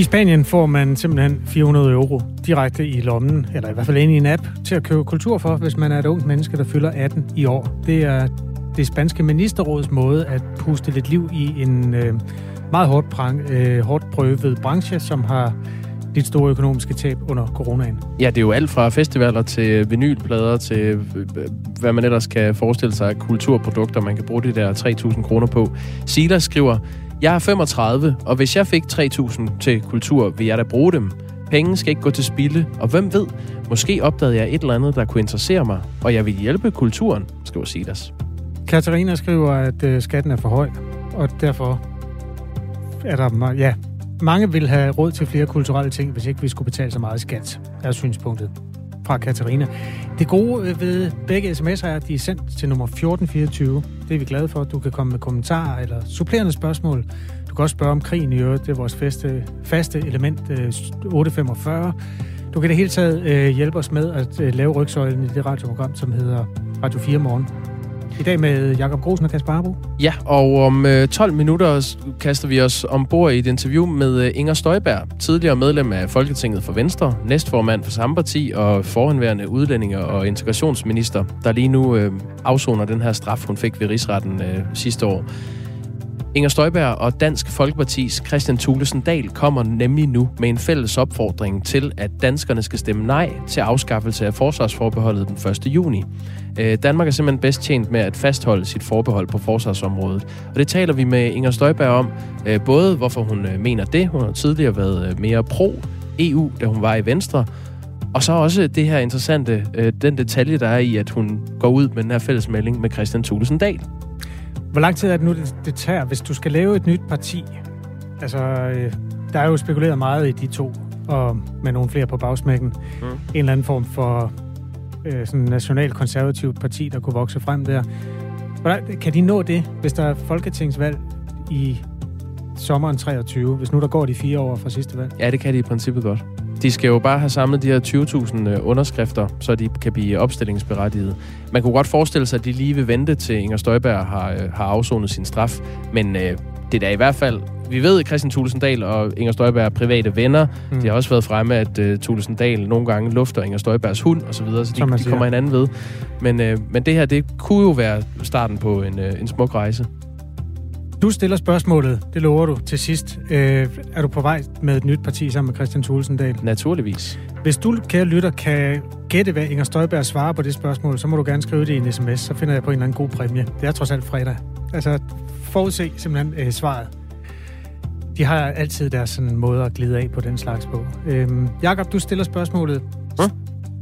I Spanien får man simpelthen 400 euro direkte i lommen, eller i hvert fald ind i en app, til at købe kultur for, hvis man er et ungt menneske, der fylder 18 i år. Det er det spanske ministerråds måde at puste lidt liv i en øh, meget hårdt, prang, øh, hårdt prøvet branche, som har lidt store økonomiske tab under coronaen. Ja, det er jo alt fra festivaler til vinylplader til øh, øh, hvad man ellers kan forestille sig af kulturprodukter, man kan bruge de der 3.000 kroner på. Silas skriver, jeg er 35, og hvis jeg fik 3.000 til kultur, vil jeg da bruge dem. Penge skal ikke gå til spilde, og hvem ved, måske opdagede jeg et eller andet, der kunne interessere mig, og jeg vil hjælpe kulturen, skriver Silas. Katarina skriver, at øh, skatten er for høj, og derfor er der, ja, mange vil have råd til flere kulturelle ting, hvis ikke vi skulle betale så meget skat, er synspunktet fra Katarina. Det gode ved begge sms'er er, at de er sendt til nummer 1424. Det er vi glade for. Du kan komme med kommentarer eller supplerende spørgsmål. Du kan også spørge om krigen i øvrigt. Det er vores faste, faste element øh, 845. Du kan det hele taget øh, hjælpe os med at øh, lave rygsøjlen i det radioprogram, som hedder Radio 4 Morgen. I dag med Jakob Grosen og Kasper Harbo. Ja, og om øh, 12 minutter kaster vi os ombord i et interview med øh, Inger Støjberg, tidligere medlem af Folketinget for Venstre, næstformand for samme parti og forhenværende udlændinge- og integrationsminister, der lige nu øh, afsoner den her straf, hun fik ved rigsretten øh, sidste år. Inger Støjberg og Dansk Folkepartis Christian Thulesen Dahl kommer nemlig nu med en fælles opfordring til, at danskerne skal stemme nej til afskaffelse af forsvarsforbeholdet den 1. juni. Øh, Danmark er simpelthen bedst tjent med at fastholde sit forbehold på forsvarsområdet. Og det taler vi med Inger Støjberg om, øh, både hvorfor hun øh, mener det, hun har tidligere været øh, mere pro-EU, da hun var i Venstre, og så også det her interessante, øh, den detalje, der er i, at hun går ud med den her fællesmelding med Christian Thulesen Dahl. Hvor lang tid er det nu, det, det tager, hvis du skal lave et nyt parti? Altså, øh, der er jo spekuleret meget i de to, og med nogle flere på bagsmækken. Mm. En eller anden form for øh, sådan national-konservativt parti, der kunne vokse frem der. Hvordan, kan de nå det, hvis der er folketingsvalg i sommeren 23, hvis nu der går de fire år fra sidste valg? Ja, det kan de i princippet godt. De skal jo bare have samlet de her 20.000 øh, underskrifter, så de kan blive opstillingsberettiget. Man kunne godt forestille sig, at de lige vil vente til Inger Støjberg har, øh, har afsonet sin straf, men øh, det er da i hvert fald... Vi ved, at Christian Tulsendal og Inger Støjberg er private venner. Mm. De har også været fremme, at uh, Tulsendal nogle gange lufter Inger Støjbergs hund og så videre, så de, de kommer hinanden ved. Men, uh, men det her, det kunne jo være starten på en, uh, en smuk rejse. Du stiller spørgsmålet, det lover du til sidst. Øh, er du på vej med et nyt parti sammen med Christian Tulsendal? Naturligvis. Hvis du, kære lytter, kan gætte, hvad Inger Støjberg svarer på det spørgsmål, så må du gerne skrive det i en sms, så finder jeg på en eller anden god præmie. Det er trods alt fredag. Altså, forudse simpelthen øh, svaret. De har altid deres sådan, måde at glide af på den slags på. Øhm, Jakob, du stiller spørgsmålet. Hva?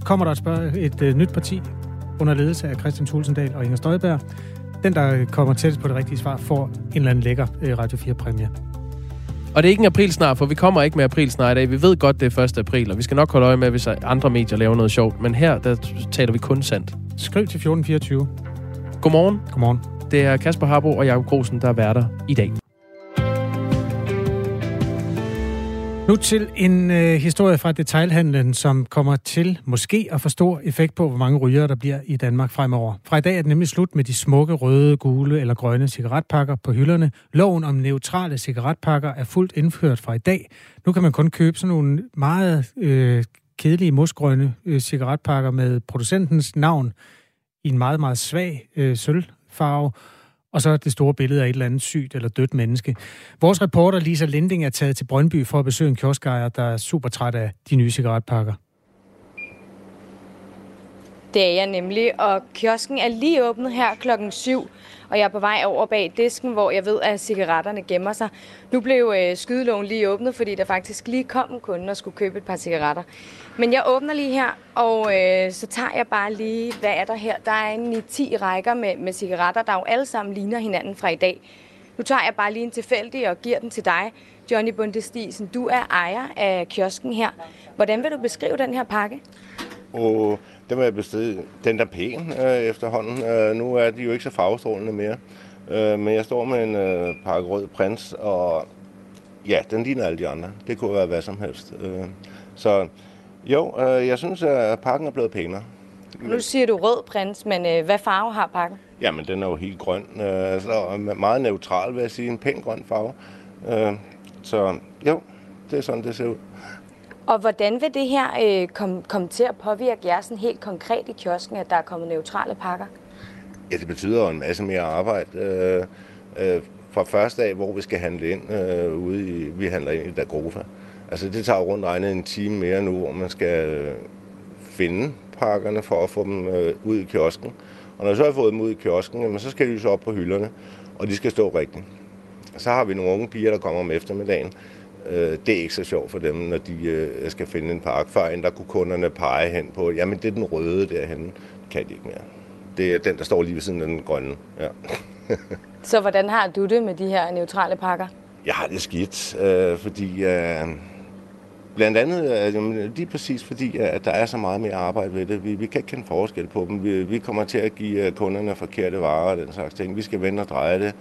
Kommer der et, spørg- et øh, nyt parti under ledelse af Christian Tulsendal og Inger Støjberg? Den, der kommer tættest på det rigtige svar, får en eller anden lækker øh, Radio 4-præmie. Og det er ikke en april snart, for vi kommer ikke med april snart i dag. Vi ved godt, det er 1. april, og vi skal nok holde øje med, hvis andre medier laver noget sjovt. Men her, der taler vi kun sandt. Skriv til 1424. Godmorgen. Godmorgen. Det er Kasper Harbo og Jakob Grosen, der er værter i dag. Nu til en øh, historie fra detailhandlen, som kommer til måske at få stor effekt på, hvor mange rygere der bliver i Danmark fremover. Fra i dag er det nemlig slut med de smukke røde, gule eller grønne cigaretpakker på hylderne. Loven om neutrale cigaretpakker er fuldt indført fra i dag. Nu kan man kun købe sådan nogle meget øh, kedelige mosgrønne øh, cigaretpakker med producentens navn i en meget, meget svag øh, sølvfarve og så det store billede af et eller andet sygt eller dødt menneske. Vores reporter Lisa Linding er taget til Brøndby for at besøge en kioskejer, der er super træt af de nye cigaretpakker. Det er jeg nemlig, og kiosken er lige åbnet her klokken 7, og jeg er på vej over bag disken, hvor jeg ved, at cigaretterne gemmer sig. Nu blev øh, skydeloven lige åbnet, fordi der faktisk lige kom en kunde og skulle købe et par cigaretter. Men jeg åbner lige her, og øh, så tager jeg bare lige, hvad er der her? Der er en i 10 rækker med, med cigaretter, der jo alle sammen ligner hinanden fra i dag. Nu tager jeg bare lige en tilfældig og giver den til dig, Johnny Bundestisen. Du er ejer af kiosken her. Hvordan vil du beskrive den her pakke? Og den var bestedet. Den er pæn øh, efterhånden. Øh, nu er de jo ikke så farvestrålende mere. Øh, men jeg står med en øh, pakke rød prins, og ja, den ligner alle de andre. Det kunne være hvad som helst. Øh, så jo, øh, jeg synes, at pakken er blevet pænere. Nu siger du rød prins, men øh, hvad farve har pakken? Jamen, den er jo helt grøn. Øh, så meget neutral, vil jeg sige. En pæn grøn farve. Øh, så jo, det er sådan, det ser ud. Og hvordan vil det her øh, komme kom til at påvirke jer sådan helt konkret i kiosken, at der er kommet neutrale pakker? Ja, det betyder jo en masse mere arbejde. Øh, øh, fra første dag, hvor vi skal handle ind øh, ude i, vi handler ind i Dagrofa. Altså det tager rundt regnet en time mere nu, hvor man skal øh, finde pakkerne for at få dem øh, ud i kiosken. Og når vi så har fået dem ud i kiosken, jamen, så skal de så op på hylderne, og de skal stå rigtigt. Så har vi nogle unge piger, der kommer om eftermiddagen. Øh, det er ikke så sjovt for dem, når de øh, skal finde en. Før der kunne kunderne pege hen på, jamen det er den røde derhen. Kan de ikke mere. Det er den, der står lige ved siden af den grønne. Ja. så hvordan har du det med de her neutrale pakker? Jeg har det skidt, øh, fordi øh, blandt andet øh, lige præcis fordi, at der er så meget mere arbejde ved det. Vi, vi kan ikke kende forskel på dem. Vi, vi kommer til at give øh, kunderne forkerte varer og den slags ting. Vi skal vende og dreje det.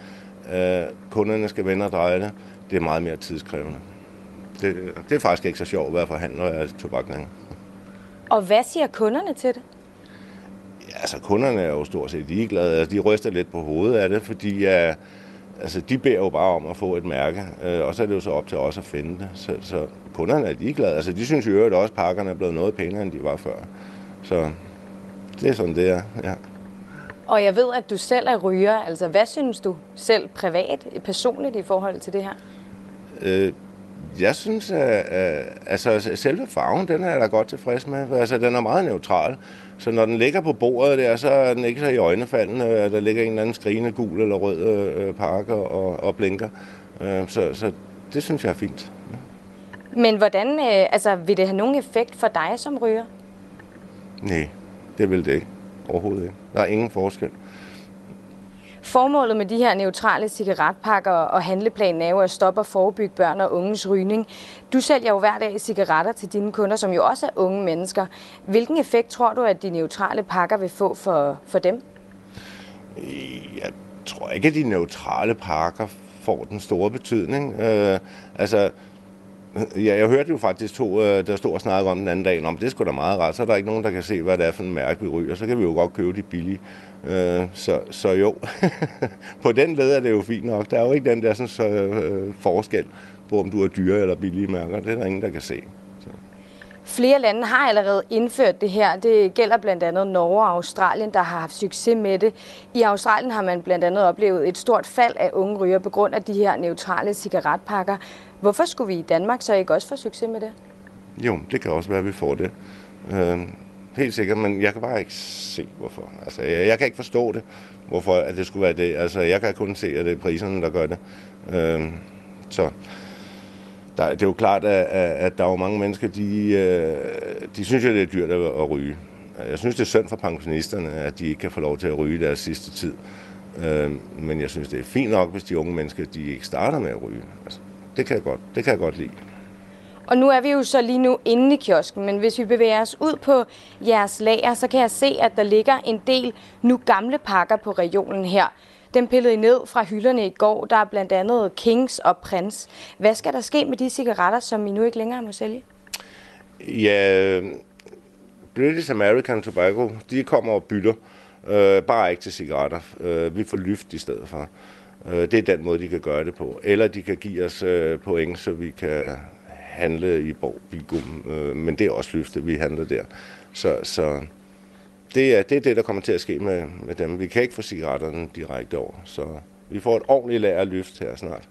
Øh, kunderne skal vende og dreje det. Det er meget mere tidskrævende. Det, det er faktisk ikke så sjovt at være forhandler af tobakning. Og hvad siger kunderne til det? Ja, altså kunderne er jo stort set ligeglade. Altså, de ryster lidt på hovedet af det, fordi uh, altså, de beder jo bare om at få et mærke, uh, og så er det jo så op til os at finde det. Så, så kunderne er ligeglade. Altså, de synes jo at også, at pakkerne er blevet noget pænere, end de var før. Så det er sådan, det er, ja. Og jeg ved, at du selv er ryger. Altså, hvad synes du selv privat, personligt i forhold til det her? Øh, jeg synes, at, altså, selve farven, den er jeg da godt tilfreds med. Altså, den er meget neutral. Så når den ligger på bordet der, så er den ikke så i øjnefaldende, at der ligger en eller anden skrigende gul eller rød øh, pakke og, og blinker. Øh, så, så det synes jeg er fint. Men hvordan, øh, altså, vil det have nogen effekt for dig som ryger? Nej, det vil det ikke. Overhovedet ikke. Der er ingen forskel. Formålet med de her neutrale cigaretpakker og handleplanen er jo at stoppe og forebygge børn og unges rygning. Du sælger jo hver dag cigaretter til dine kunder, som jo også er unge mennesker. Hvilken effekt tror du, at de neutrale pakker vil få for, for dem? Øh, jeg tror ikke, at de neutrale pakker får den store betydning. Øh, altså, Ja, jeg hørte jo faktisk to, øh, der stod og snakkede om den anden dag, om det skulle da meget ret, så er der ikke nogen, der kan se, hvad det er for en mærke, vi ryger, så kan vi jo godt købe de billige. Øh, så, så jo, på den led er det jo fint nok. Der er jo ikke den der sådan, så, øh, forskel på, om du er dyre eller billige mærker. Det er der ingen, der kan se. Så. Flere lande har allerede indført det her. Det gælder blandt andet Norge og Australien, der har haft succes med det. I Australien har man blandt andet oplevet et stort fald af unge ryger på grund af de her neutrale cigaretpakker. Hvorfor skulle vi i Danmark så ikke også få succes med det? Jo, det kan også være, at vi får det. Øh, helt sikkert, men jeg kan bare ikke se, hvorfor. Altså, jeg, jeg kan ikke forstå det, hvorfor at det skulle være det. Altså, jeg kan kun se, at det er priserne, der gør det. Øh, så der, det er jo klart, at, at der er jo mange mennesker, de, øh, de synes jo, det er dyrt at, at ryge. Jeg synes, det er synd for pensionisterne, at de ikke kan få lov til at ryge deres sidste tid. Øh, men jeg synes, det er fint nok, hvis de unge mennesker, de ikke starter med at ryge. Altså, det kan jeg godt, det kan jeg godt lide. Og nu er vi jo så lige nu inde i kiosken, men hvis vi bevæger os ud på jeres lager, så kan jeg se, at der ligger en del nu gamle pakker på regionen her. Den pillede I ned fra hylderne i går. Der er blandt andet Kings og Prince. Hvad skal der ske med de cigaretter, som I nu ikke længere må sælge? Ja, British American Tobacco, de kommer og bytter. Øh, bare ikke til cigaretter. Øh, vi får lyft i stedet for. Øh, det er den måde, de kan gøre det på. Eller de kan give os øh, point, så vi kan handle i Borg Bigum. Øh, men det er også lyftet, vi handler der. Så, så det, er, det er det, der kommer til at ske med, med dem. Vi kan ikke få cigaretterne direkte over, så vi får et ordentligt lager løft her snart.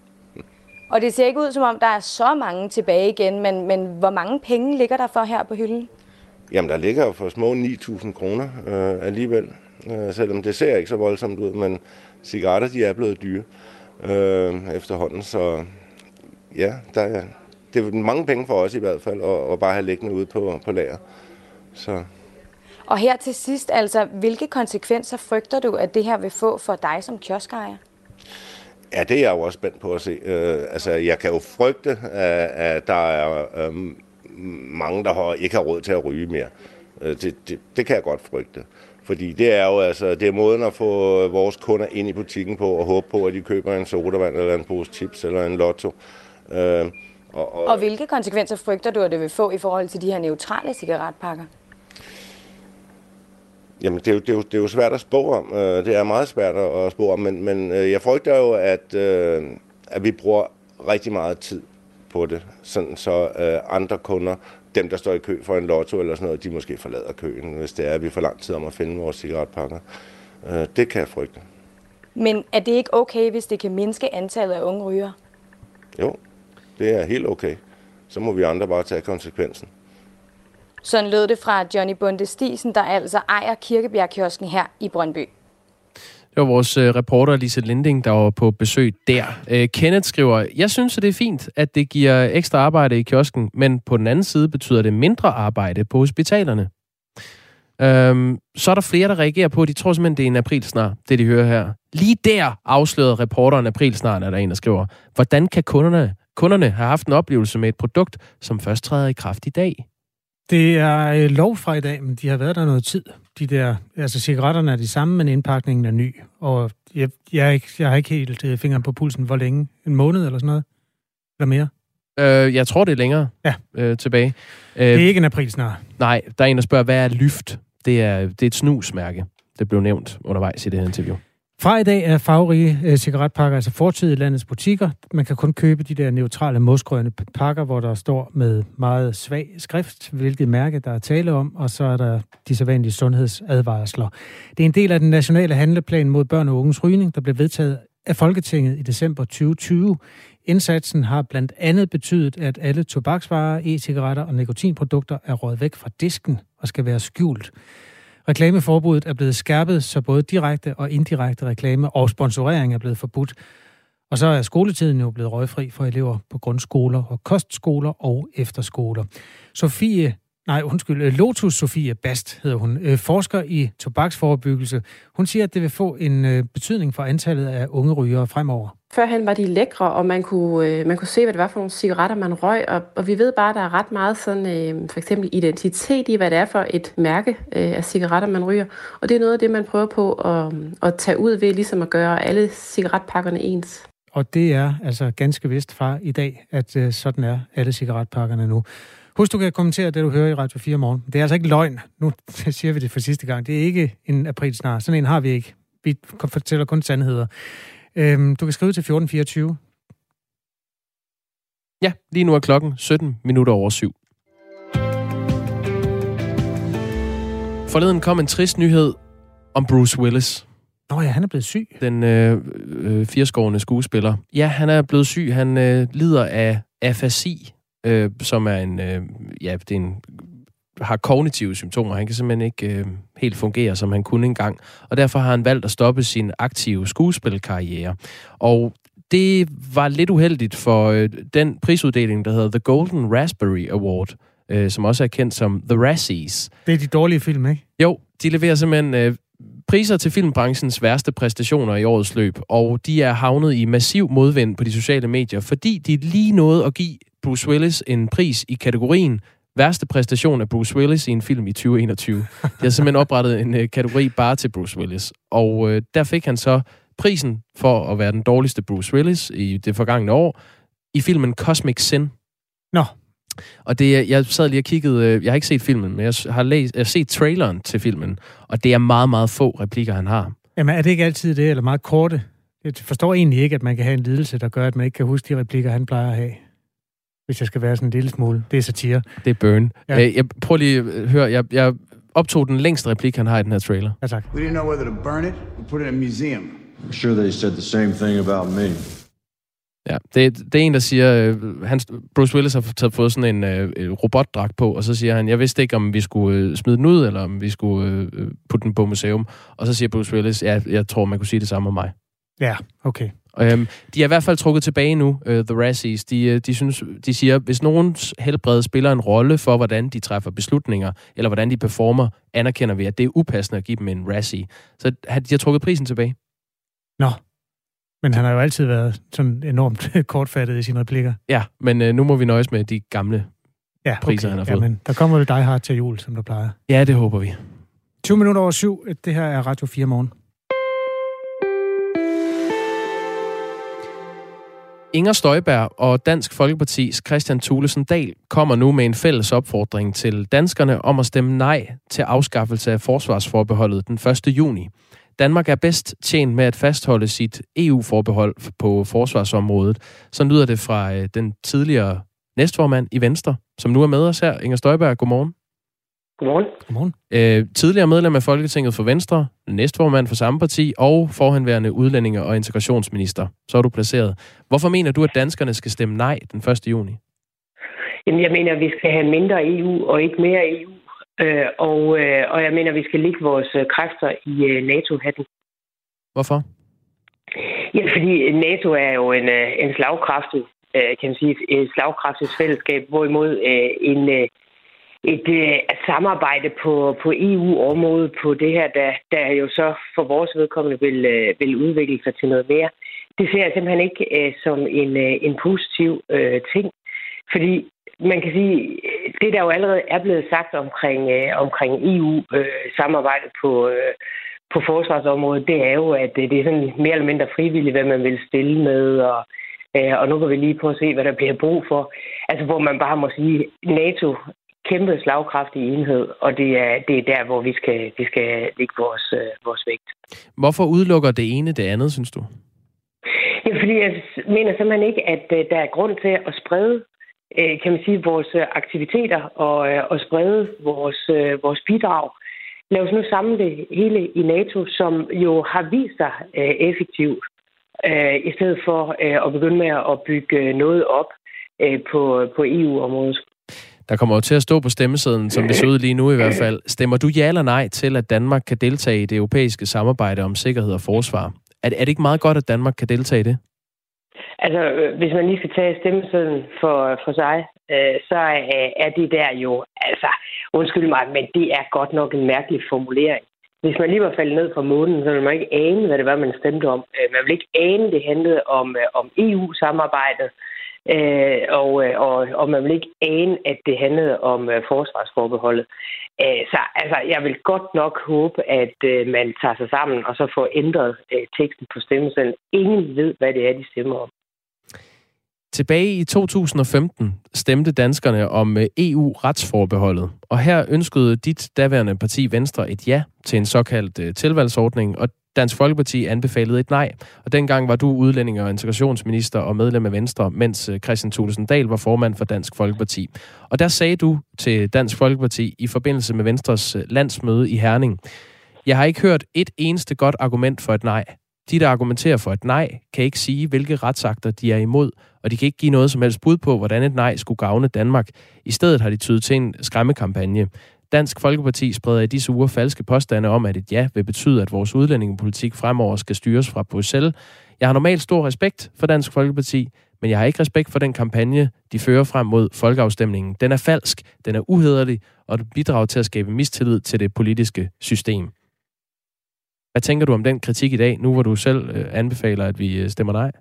Og det ser ikke ud, som om der er så mange tilbage igen, men, men hvor mange penge ligger der for her på hylden? Jamen, der ligger jo for små 9.000 kroner øh, alligevel. Øh, selvom det ser ikke så voldsomt ud, men cigaretter, de er blevet dyre øh, efterhånden. Så ja, der er, det er mange penge for os i hvert fald, at, at bare have liggende ude på, på lager. Så. Og her til sidst, altså, hvilke konsekvenser frygter du, at det her vil få for dig som kioskejer? Ja, det er jeg jo også spændt på at se. Uh, altså, jeg kan jo frygte, at, at der er um, mange, der har, ikke har råd til at ryge mere. Uh, det, det, det kan jeg godt frygte. Fordi det er jo altså, det er måden at få vores kunder ind i butikken på og håbe på, at de køber en sodavand eller en pose chips eller en lotto. Uh, og, og, og hvilke konsekvenser frygter du, at det vil få i forhold til de her neutrale cigaretpakker? Jamen, det er, jo, det, er jo, det er jo svært at spå om. Øh, det er meget svært at spå om, men, men øh, jeg frygter jo, at, øh, at vi bruger rigtig meget tid på det, sådan så andre kunder, dem der står i kø for en lotto eller sådan noget, de måske forlader køen, hvis det er, at vi får lang tid om at finde vores cigaretpakker. Det kan jeg frygte. Men er det ikke okay, hvis det kan mindske antallet af unge ryger? Jo, det er helt okay. Så må vi andre bare tage konsekvensen. Sådan lød det fra Johnny Bunde Stisen, der altså ejer Kirkebjergkiosken her i Brøndby. Det var vores øh, reporter Lise Linding, der var på besøg der. Øh, Kenneth skriver, jeg synes, at det er fint, at det giver ekstra arbejde i kiosken, men på den anden side betyder det mindre arbejde på hospitalerne. Øhm, så er der flere, der reagerer på, at de tror simpelthen, det er en april snart, det de hører her. Lige der afslørede reporteren april snart, er der en, der skriver, hvordan kan kunderne, kunderne have haft en oplevelse med et produkt, som først træder i kraft i dag? Det er øh, lov fra i dag, men de har været der noget tid. De der, altså cigaretterne er de samme, men indpakningen er ny. Og jeg, jeg, er ikke, jeg har ikke helt øh, fingeren på pulsen. Hvor længe? En måned eller sådan noget? Eller mere? Øh, jeg tror, det er længere Ja. øh, tilbage. Øh, Det er ikke en april snart. Nej, der er en, der spørger, hvad er lyft? Det er, det er et snusmærke. Det blev nævnt undervejs i det her interview. Fra i dag er farverige øh, cigaretpakker altså fortid i landets butikker. Man kan kun købe de der neutrale mosgrønne pakker, hvor der står med meget svag skrift, hvilket mærke der er tale om, og så er der de sædvanlige sundhedsadvarsler. Det er en del af den nationale handleplan mod børn og unges rygning, der blev vedtaget af Folketinget i december 2020. Indsatsen har blandt andet betydet, at alle tobaksvarer, e-cigaretter og nikotinprodukter er røget væk fra disken og skal være skjult. Reklameforbuddet er blevet skærpet, så både direkte og indirekte reklame og sponsorering er blevet forbudt. Og så er skoletiden jo blevet røgfri for elever på grundskoler og kostskoler og efterskoler. Sofie, nej undskyld, øh, Lotus Sofie Bast hedder hun, øh, forsker i tobaksforebyggelse. Hun siger, at det vil få en øh, betydning for antallet af unge rygere fremover. Førhen var de lækre, og man kunne, man kunne se, hvad det var for nogle cigaretter, man røg. Og, og vi ved bare, at der er ret meget sådan, øh, for eksempel identitet i, hvad det er for et mærke øh, af cigaretter, man ryger. Og det er noget af det, man prøver på at, at tage ud ved, ligesom at gøre alle cigaretpakkerne ens. Og det er altså ganske vist fra i dag, at øh, sådan er alle cigaretpakkerne nu. Husk, du kan kommentere det, du hører i Radio 4 morgen. Det er altså ikke løgn. Nu siger vi det for sidste gang. Det er ikke en april snart. Sådan en har vi ikke. Vi fortæller kun sandheder. Øhm, du kan skrive til 1424. Ja, lige nu er klokken 17 minutter over syv. Forleden kom en trist nyhed om Bruce Willis, Nå ja, han er blevet syg. den øh, øh, firskårende skuespiller. Ja, han er blevet syg. Han øh, lider af afasi, øh, som er en, øh, ja, det er en, har kognitive symptomer. Han kan simpelthen ikke øh, helt fungere, som han kunne engang. Og derfor har han valgt at stoppe sin aktive skuespilkarriere. Og det var lidt uheldigt for øh, den prisuddeling, der hedder The Golden Raspberry Award, øh, som også er kendt som The Razzies. Det er de dårlige film, ikke? Jo, de leverer simpelthen øh, priser til filmbranchens værste præstationer i årets løb, og de er havnet i massiv modvind på de sociale medier, fordi de lige nåede at give Bruce Willis en pris i kategorien værste præstation af Bruce Willis i en film i 2021. De har simpelthen oprettet en øh, kategori bare til Bruce Willis, og øh, der fik han så prisen for at være den dårligste Bruce Willis i det forgangne år i filmen Cosmic Sin. Nå, Og det, jeg sad lige og kiggede, øh, jeg har ikke set filmen, men jeg har, læst, jeg har set traileren til filmen, og det er meget, meget få replikker, han har. jamen er det ikke altid det, eller meget korte? Jeg forstår egentlig ikke, at man kan have en lidelse, der gør, at man ikke kan huske de replikker, han plejer at have. Hvis jeg skal være sådan en lille smule. Det er satire. Det er Burn. Ja. Ja. Jeg prøver lige at høre, jeg, jeg optog den længste replik, han har i den her trailer. Ja, tak. We didn't know whether to burn it or put it in a museum. I'm sure they said the same thing about me. Ja, det, det er en, der siger, øh, han, Bruce Willis har taget, fået sådan en øh, øh, robotdragt på, og så siger han, jeg vidste ikke, om vi skulle øh, smide den ud, eller om vi skulle øh, øh, putte den på museum. Og så siger Bruce Willis, ja, jeg tror, man kunne sige det samme om mig. Ja, okay. Øhm, de er i hvert fald trukket tilbage nu, uh, The Razzies. De, øh, de, synes, de siger, hvis nogens helbred spiller en rolle for, hvordan de træffer beslutninger, eller hvordan de performer, anerkender vi, at det er upassende at give dem en Razzie. Så har- de har trukket prisen tilbage. Nå. Men han har jo altid været sådan enormt kortfattet i sine replikker. Ja, men uh, nu må vi nøjes med de gamle. Ja, okay. Priser, han har fået. Jamen, der kommer jo Die Hard til jul, som der plejer. Ja, det håber vi. 20 minutter over syv. Det her er Radio 4 morgen. Inger Støjberg og Dansk Folkepartis Christian Thulesen Dahl kommer nu med en fælles opfordring til danskerne om at stemme nej til afskaffelse af forsvarsforbeholdet den 1. juni. Danmark er bedst tjent med at fastholde sit EU-forbehold på forsvarsområdet. Så lyder det fra øh, den tidligere næstformand i Venstre, som nu er med os her. Inger Støjberg, godmorgen. Godmorgen. Godmorgen. Øh, tidligere medlem af Folketinget for Venstre, næstformand for samme parti og forhenværende udlændinge- og integrationsminister. Så er du placeret. Hvorfor mener du, at danskerne skal stemme nej den 1. juni? Jamen, jeg mener, at vi skal have mindre EU og ikke mere EU. Øh, og, øh, og jeg mener, at vi skal lægge vores øh, kræfter i øh, NATO-hatten. Hvorfor? Ja, fordi NATO er jo en, øh, en slagkraftig, øh, kan man sige, et slagkraftigt fællesskab, hvorimod øh, en, øh, et, øh, et samarbejde på, på EU-området på det her, der, der jo så for vores vedkommende vil, øh, vil udvikle sig til noget mere. Det ser jeg simpelthen ikke øh, som en, øh, en positiv øh, ting. Fordi man kan sige, det der jo allerede er blevet sagt omkring, øh, omkring EU-samarbejdet øh, på, øh, på forsvarsområdet, det er jo, at øh, det er sådan mere eller mindre frivilligt, hvad man vil stille med, og, øh, og nu kan vi lige prøve at se, hvad der bliver brug for. Altså, hvor man bare må sige, NATO kæmpe slagkraftig enhed, og det er, det er der, hvor vi skal, vi skal lægge vores, øh, vores vægt. Hvorfor udelukker det ene det andet, synes du? Ja, fordi jeg mener simpelthen ikke, at øh, der er grund til at sprede øh, kan man sige, vores øh, aktiviteter og, øh, og sprede vores, øh, vores bidrag. Lad os nu samle det hele i NATO, som jo har vist sig øh, effektivt, øh, i stedet for øh, at begynde med at bygge noget op øh, på, på EU-området. Der kommer jo til at stå på stemmesedlen, som det ser ud lige nu i hvert fald. Stemmer du ja eller nej til, at Danmark kan deltage i det europæiske samarbejde om sikkerhed og forsvar? Er er det ikke meget godt, at Danmark kan deltage i det? Altså, øh, hvis man lige skal tage stemmesedlen for, for sig, øh, så er, er det der jo, altså, undskyld mig, men det er godt nok en mærkelig formulering. Hvis man lige var faldet ned fra månen, så ville man ikke ane, hvad det var, man stemte om. Øh, man ville ikke ane, det handlede om, øh, om EU-samarbejdet. Øh, Øh, og, øh, og, og man vil ikke ane, at det handlede om øh, forsvarsforbeholdet. Øh, så altså, jeg vil godt nok håbe, at øh, man tager sig sammen og så får ændret øh, teksten på stemmesedlen. Ingen ved, hvad det er, de stemmer om. Tilbage i 2015 stemte danskerne om øh, EU-retsforbeholdet, og her ønskede dit daværende parti Venstre et ja til en såkaldt tilvalgsordning, og Dansk Folkeparti anbefalede et nej. Og dengang var du udlænding og integrationsminister og medlem af Venstre, mens øh, Christian Thulesen Dahl var formand for Dansk Folkeparti. Og der sagde du til Dansk Folkeparti i forbindelse med Venstres øh, landsmøde i Herning, jeg har ikke hørt et eneste godt argument for et nej. De, der argumenterer for et nej, kan ikke sige, hvilke retsakter de er imod, og de kan ikke give noget som helst bud på, hvordan et nej skulle gavne Danmark. I stedet har de tydet til en skræmmekampagne. Dansk Folkeparti spreder i disse uger falske påstande om, at et ja vil betyde, at vores udlændingepolitik fremover skal styres fra Bruxelles. Jeg har normalt stor respekt for Dansk Folkeparti, men jeg har ikke respekt for den kampagne, de fører frem mod folkeafstemningen. Den er falsk, den er uhederlig, og det bidrager til at skabe mistillid til det politiske system. Hvad tænker du om den kritik i dag, nu hvor du selv øh, anbefaler, at vi øh, stemmer nej?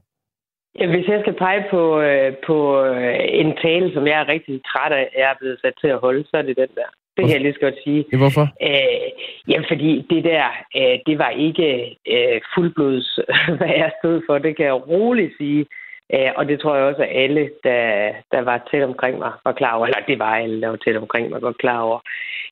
Hvis jeg skal pege på, øh, på øh, en tale, som jeg er rigtig træt af, jeg er blevet sat til at holde, så er det den der. Det kan jeg lige så godt sige. Ja, hvorfor? Øh, jamen, fordi det der, øh, det var ikke øh, fuldblods, hvad jeg stod for. Det kan jeg roligt sige. Og det tror jeg også, at alle, der, der var tæt omkring mig, var klar over. Eller det var alle, der var tæt omkring mig, var klar over.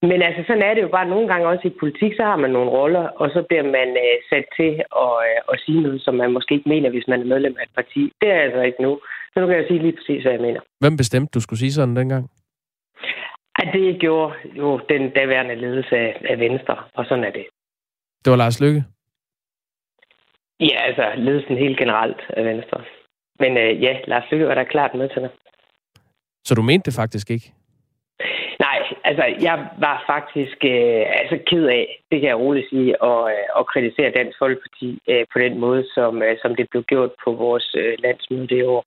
Men altså, sådan er det jo bare nogle gange også i politik, så har man nogle roller, og så bliver man øh, sat til at, øh, at sige noget, som man måske ikke mener, hvis man er medlem af et parti. Det er altså ikke nu. Så nu kan jeg sige lige præcis, hvad jeg mener. Hvem bestemte, du skulle sige sådan dengang? At det gjorde jo den daværende ledelse af, af Venstre, og sådan er det. Det var Lars Lykke? Ja, altså ledelsen helt generelt af Venstre. Men øh, ja, Lars Lykke var da klart med til det. Så du mente det faktisk ikke? Nej, altså jeg var faktisk øh, altså ked af, det kan jeg roligt sige, at, øh, at kritisere Dansk Folkeparti øh, på den måde, som, øh, som det blev gjort på vores øh, landsmøde det år.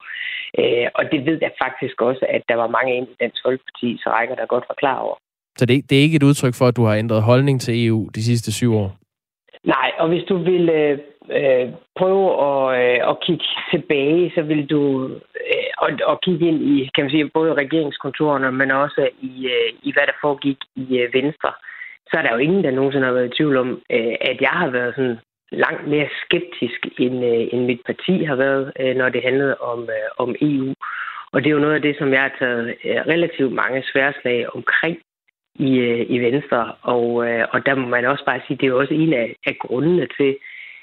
Øh, og det ved jeg faktisk også, at der var mange ind i Dansk Folkeparti, så rækker der godt var klar over. Så det, det er ikke et udtryk for, at du har ændret holdning til EU de sidste syv år? Nej, og hvis du vil øh, øh, prøve at, øh, at kigge tilbage, så vil du øh, og, og kigge ind i, kan man sige, både regeringskontorerne, men også i, øh, i hvad der foregik i øh, Venstre, så er der jo ingen, der nogensinde har været i tvivl om, øh, at jeg har været sådan langt mere skeptisk, end, øh, end mit parti har været, øh, når det handlede om, øh, om EU. Og det er jo noget af det, som jeg har taget øh, relativt mange sværslag omkring i, øh, i Venstre. Og, øh, og der må man også bare sige, det er jo også en af, af grundene til,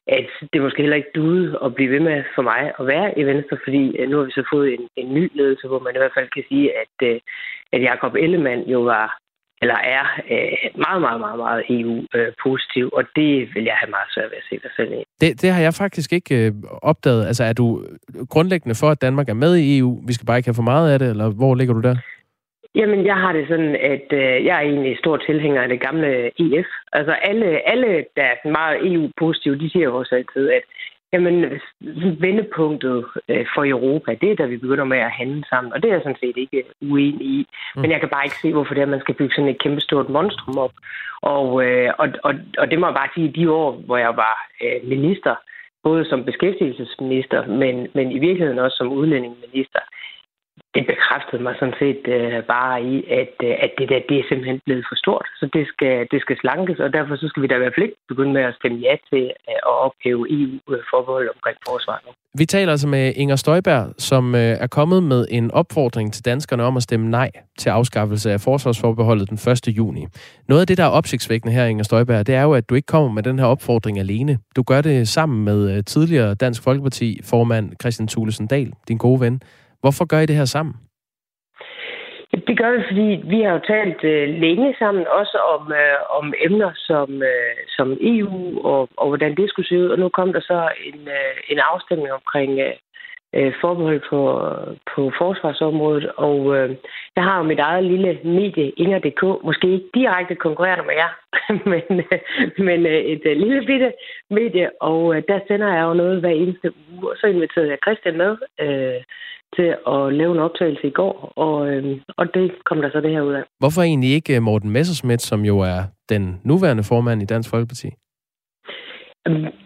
at det måske heller ikke duede at blive ved med for mig at være i Venstre, fordi øh, nu har vi så fået en, en ny ledelse, hvor man i hvert fald kan sige, at, øh, at Jacob Ellemann jo var eller er øh, meget, meget, meget, meget EU-positiv, øh, og det vil jeg have meget svært ved at se dig selv i. Det, det har jeg faktisk ikke øh, opdaget. Altså, er du grundlæggende for, at Danmark er med i EU? Vi skal bare ikke have for meget af det, eller hvor ligger du der? Jamen, jeg har det sådan, at øh, jeg er egentlig stor tilhænger af det gamle EF. Altså, alle, alle der er meget EU-positive, de siger jo også altid, at jamen, vendepunktet øh, for Europa, det er, da vi begynder med at handle sammen. Og det er jeg sådan set ikke uenig i. Mm. Men jeg kan bare ikke se, hvorfor det er, at man skal bygge sådan et kæmpestort monstrum op. Og, øh, og, og, og det må jeg bare sige, de år, hvor jeg var øh, minister, både som beskæftigelsesminister, men, men i virkeligheden også som udlændingeminister, det bekræftede mig sådan set øh, bare i, at, øh, at det der det er simpelthen blevet for stort. Så det skal, det skal slankes, og derfor så skal vi da i hvert fald ikke begynde med at stemme ja til øh, at ophæve EU-forbehold omkring forsvaret. Vi taler altså med Inger Støjberg, som øh, er kommet med en opfordring til danskerne om at stemme nej til afskaffelse af forsvarsforbeholdet den 1. juni. Noget af det, der er opsigtsvækkende her, Inger Støjberg, det er jo, at du ikke kommer med den her opfordring alene. Du gør det sammen med øh, tidligere Dansk Folkeparti-formand Christian Thulesen Dahl, din gode ven. Hvorfor gør I det her sammen? Det gør vi, fordi vi har jo talt øh, længe sammen også om, øh, om emner som, øh, som EU og, og hvordan det skulle se ud. Og nu kom der så en, øh, en afstemning omkring øh, øh forbehold på, på forsvarsområdet. Og øh, jeg har jo mit eget lille medie, Inger.dk, måske ikke direkte konkurrerende med jer, men, øh, men øh, et øh, lille bitte medie. Og øh, der sender jeg jo noget hver eneste uge. Og så inviterede jeg Christian med. Øh, til at lave en optagelse i går, og, øh, og det kom der så det her ud af. Hvorfor egentlig ikke øh, Morten Messerschmidt, som jo er den nuværende formand i Dansk Folkeparti?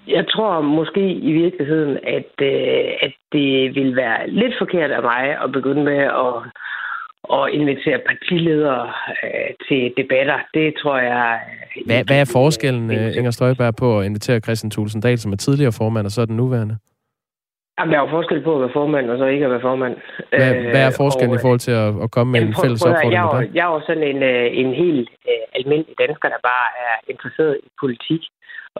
Jeg tror måske i virkeligheden, at, øh, at det vil være lidt forkert af mig at begynde med at, at invitere partiledere øh, til debatter. Det tror jeg... Hvad, hvad er forskellen, øh, Inger Støjberg, på at invitere Christian Thulesen Dahl, som er tidligere formand, og så er den nuværende? Jamen, der er jo forskel på at være formand, og så ikke at være formand. Hvad, hvad er forskellen og, i forhold til at, at komme med en fælles opfordring? Jeg, jeg, jeg er jo sådan en, øh, en helt uh, almindelig dansker, der bare er interesseret i politik.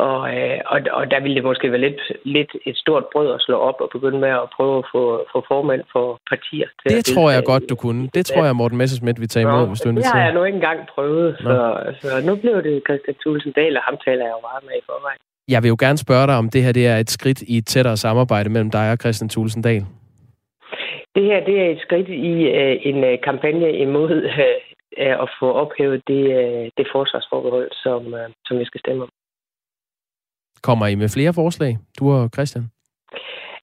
Og, uh, og, og der ville det måske være lidt, lidt et stort brød at slå op og begynde med at prøve at få, få formand for partier. Til det tror jeg godt, du kunne. Det tror jeg, Morten Messersmith vil tage imod, Nå, hvis du. Det har jeg nu ikke engang prøvet, så, så nu blev det Christian Thulesen Dahl, og ham taler jeg jo meget med i forvejen. Jeg vil jo gerne spørge dig, om det her det er et skridt i et tættere samarbejde mellem dig og Christian Thulesen Dahl. Det her det er et skridt i uh, en uh, kampagne imod uh, at få ophævet det, uh, det forsvarsforbehold, som, uh, som vi skal stemme om. Kommer I med flere forslag, du og Christian?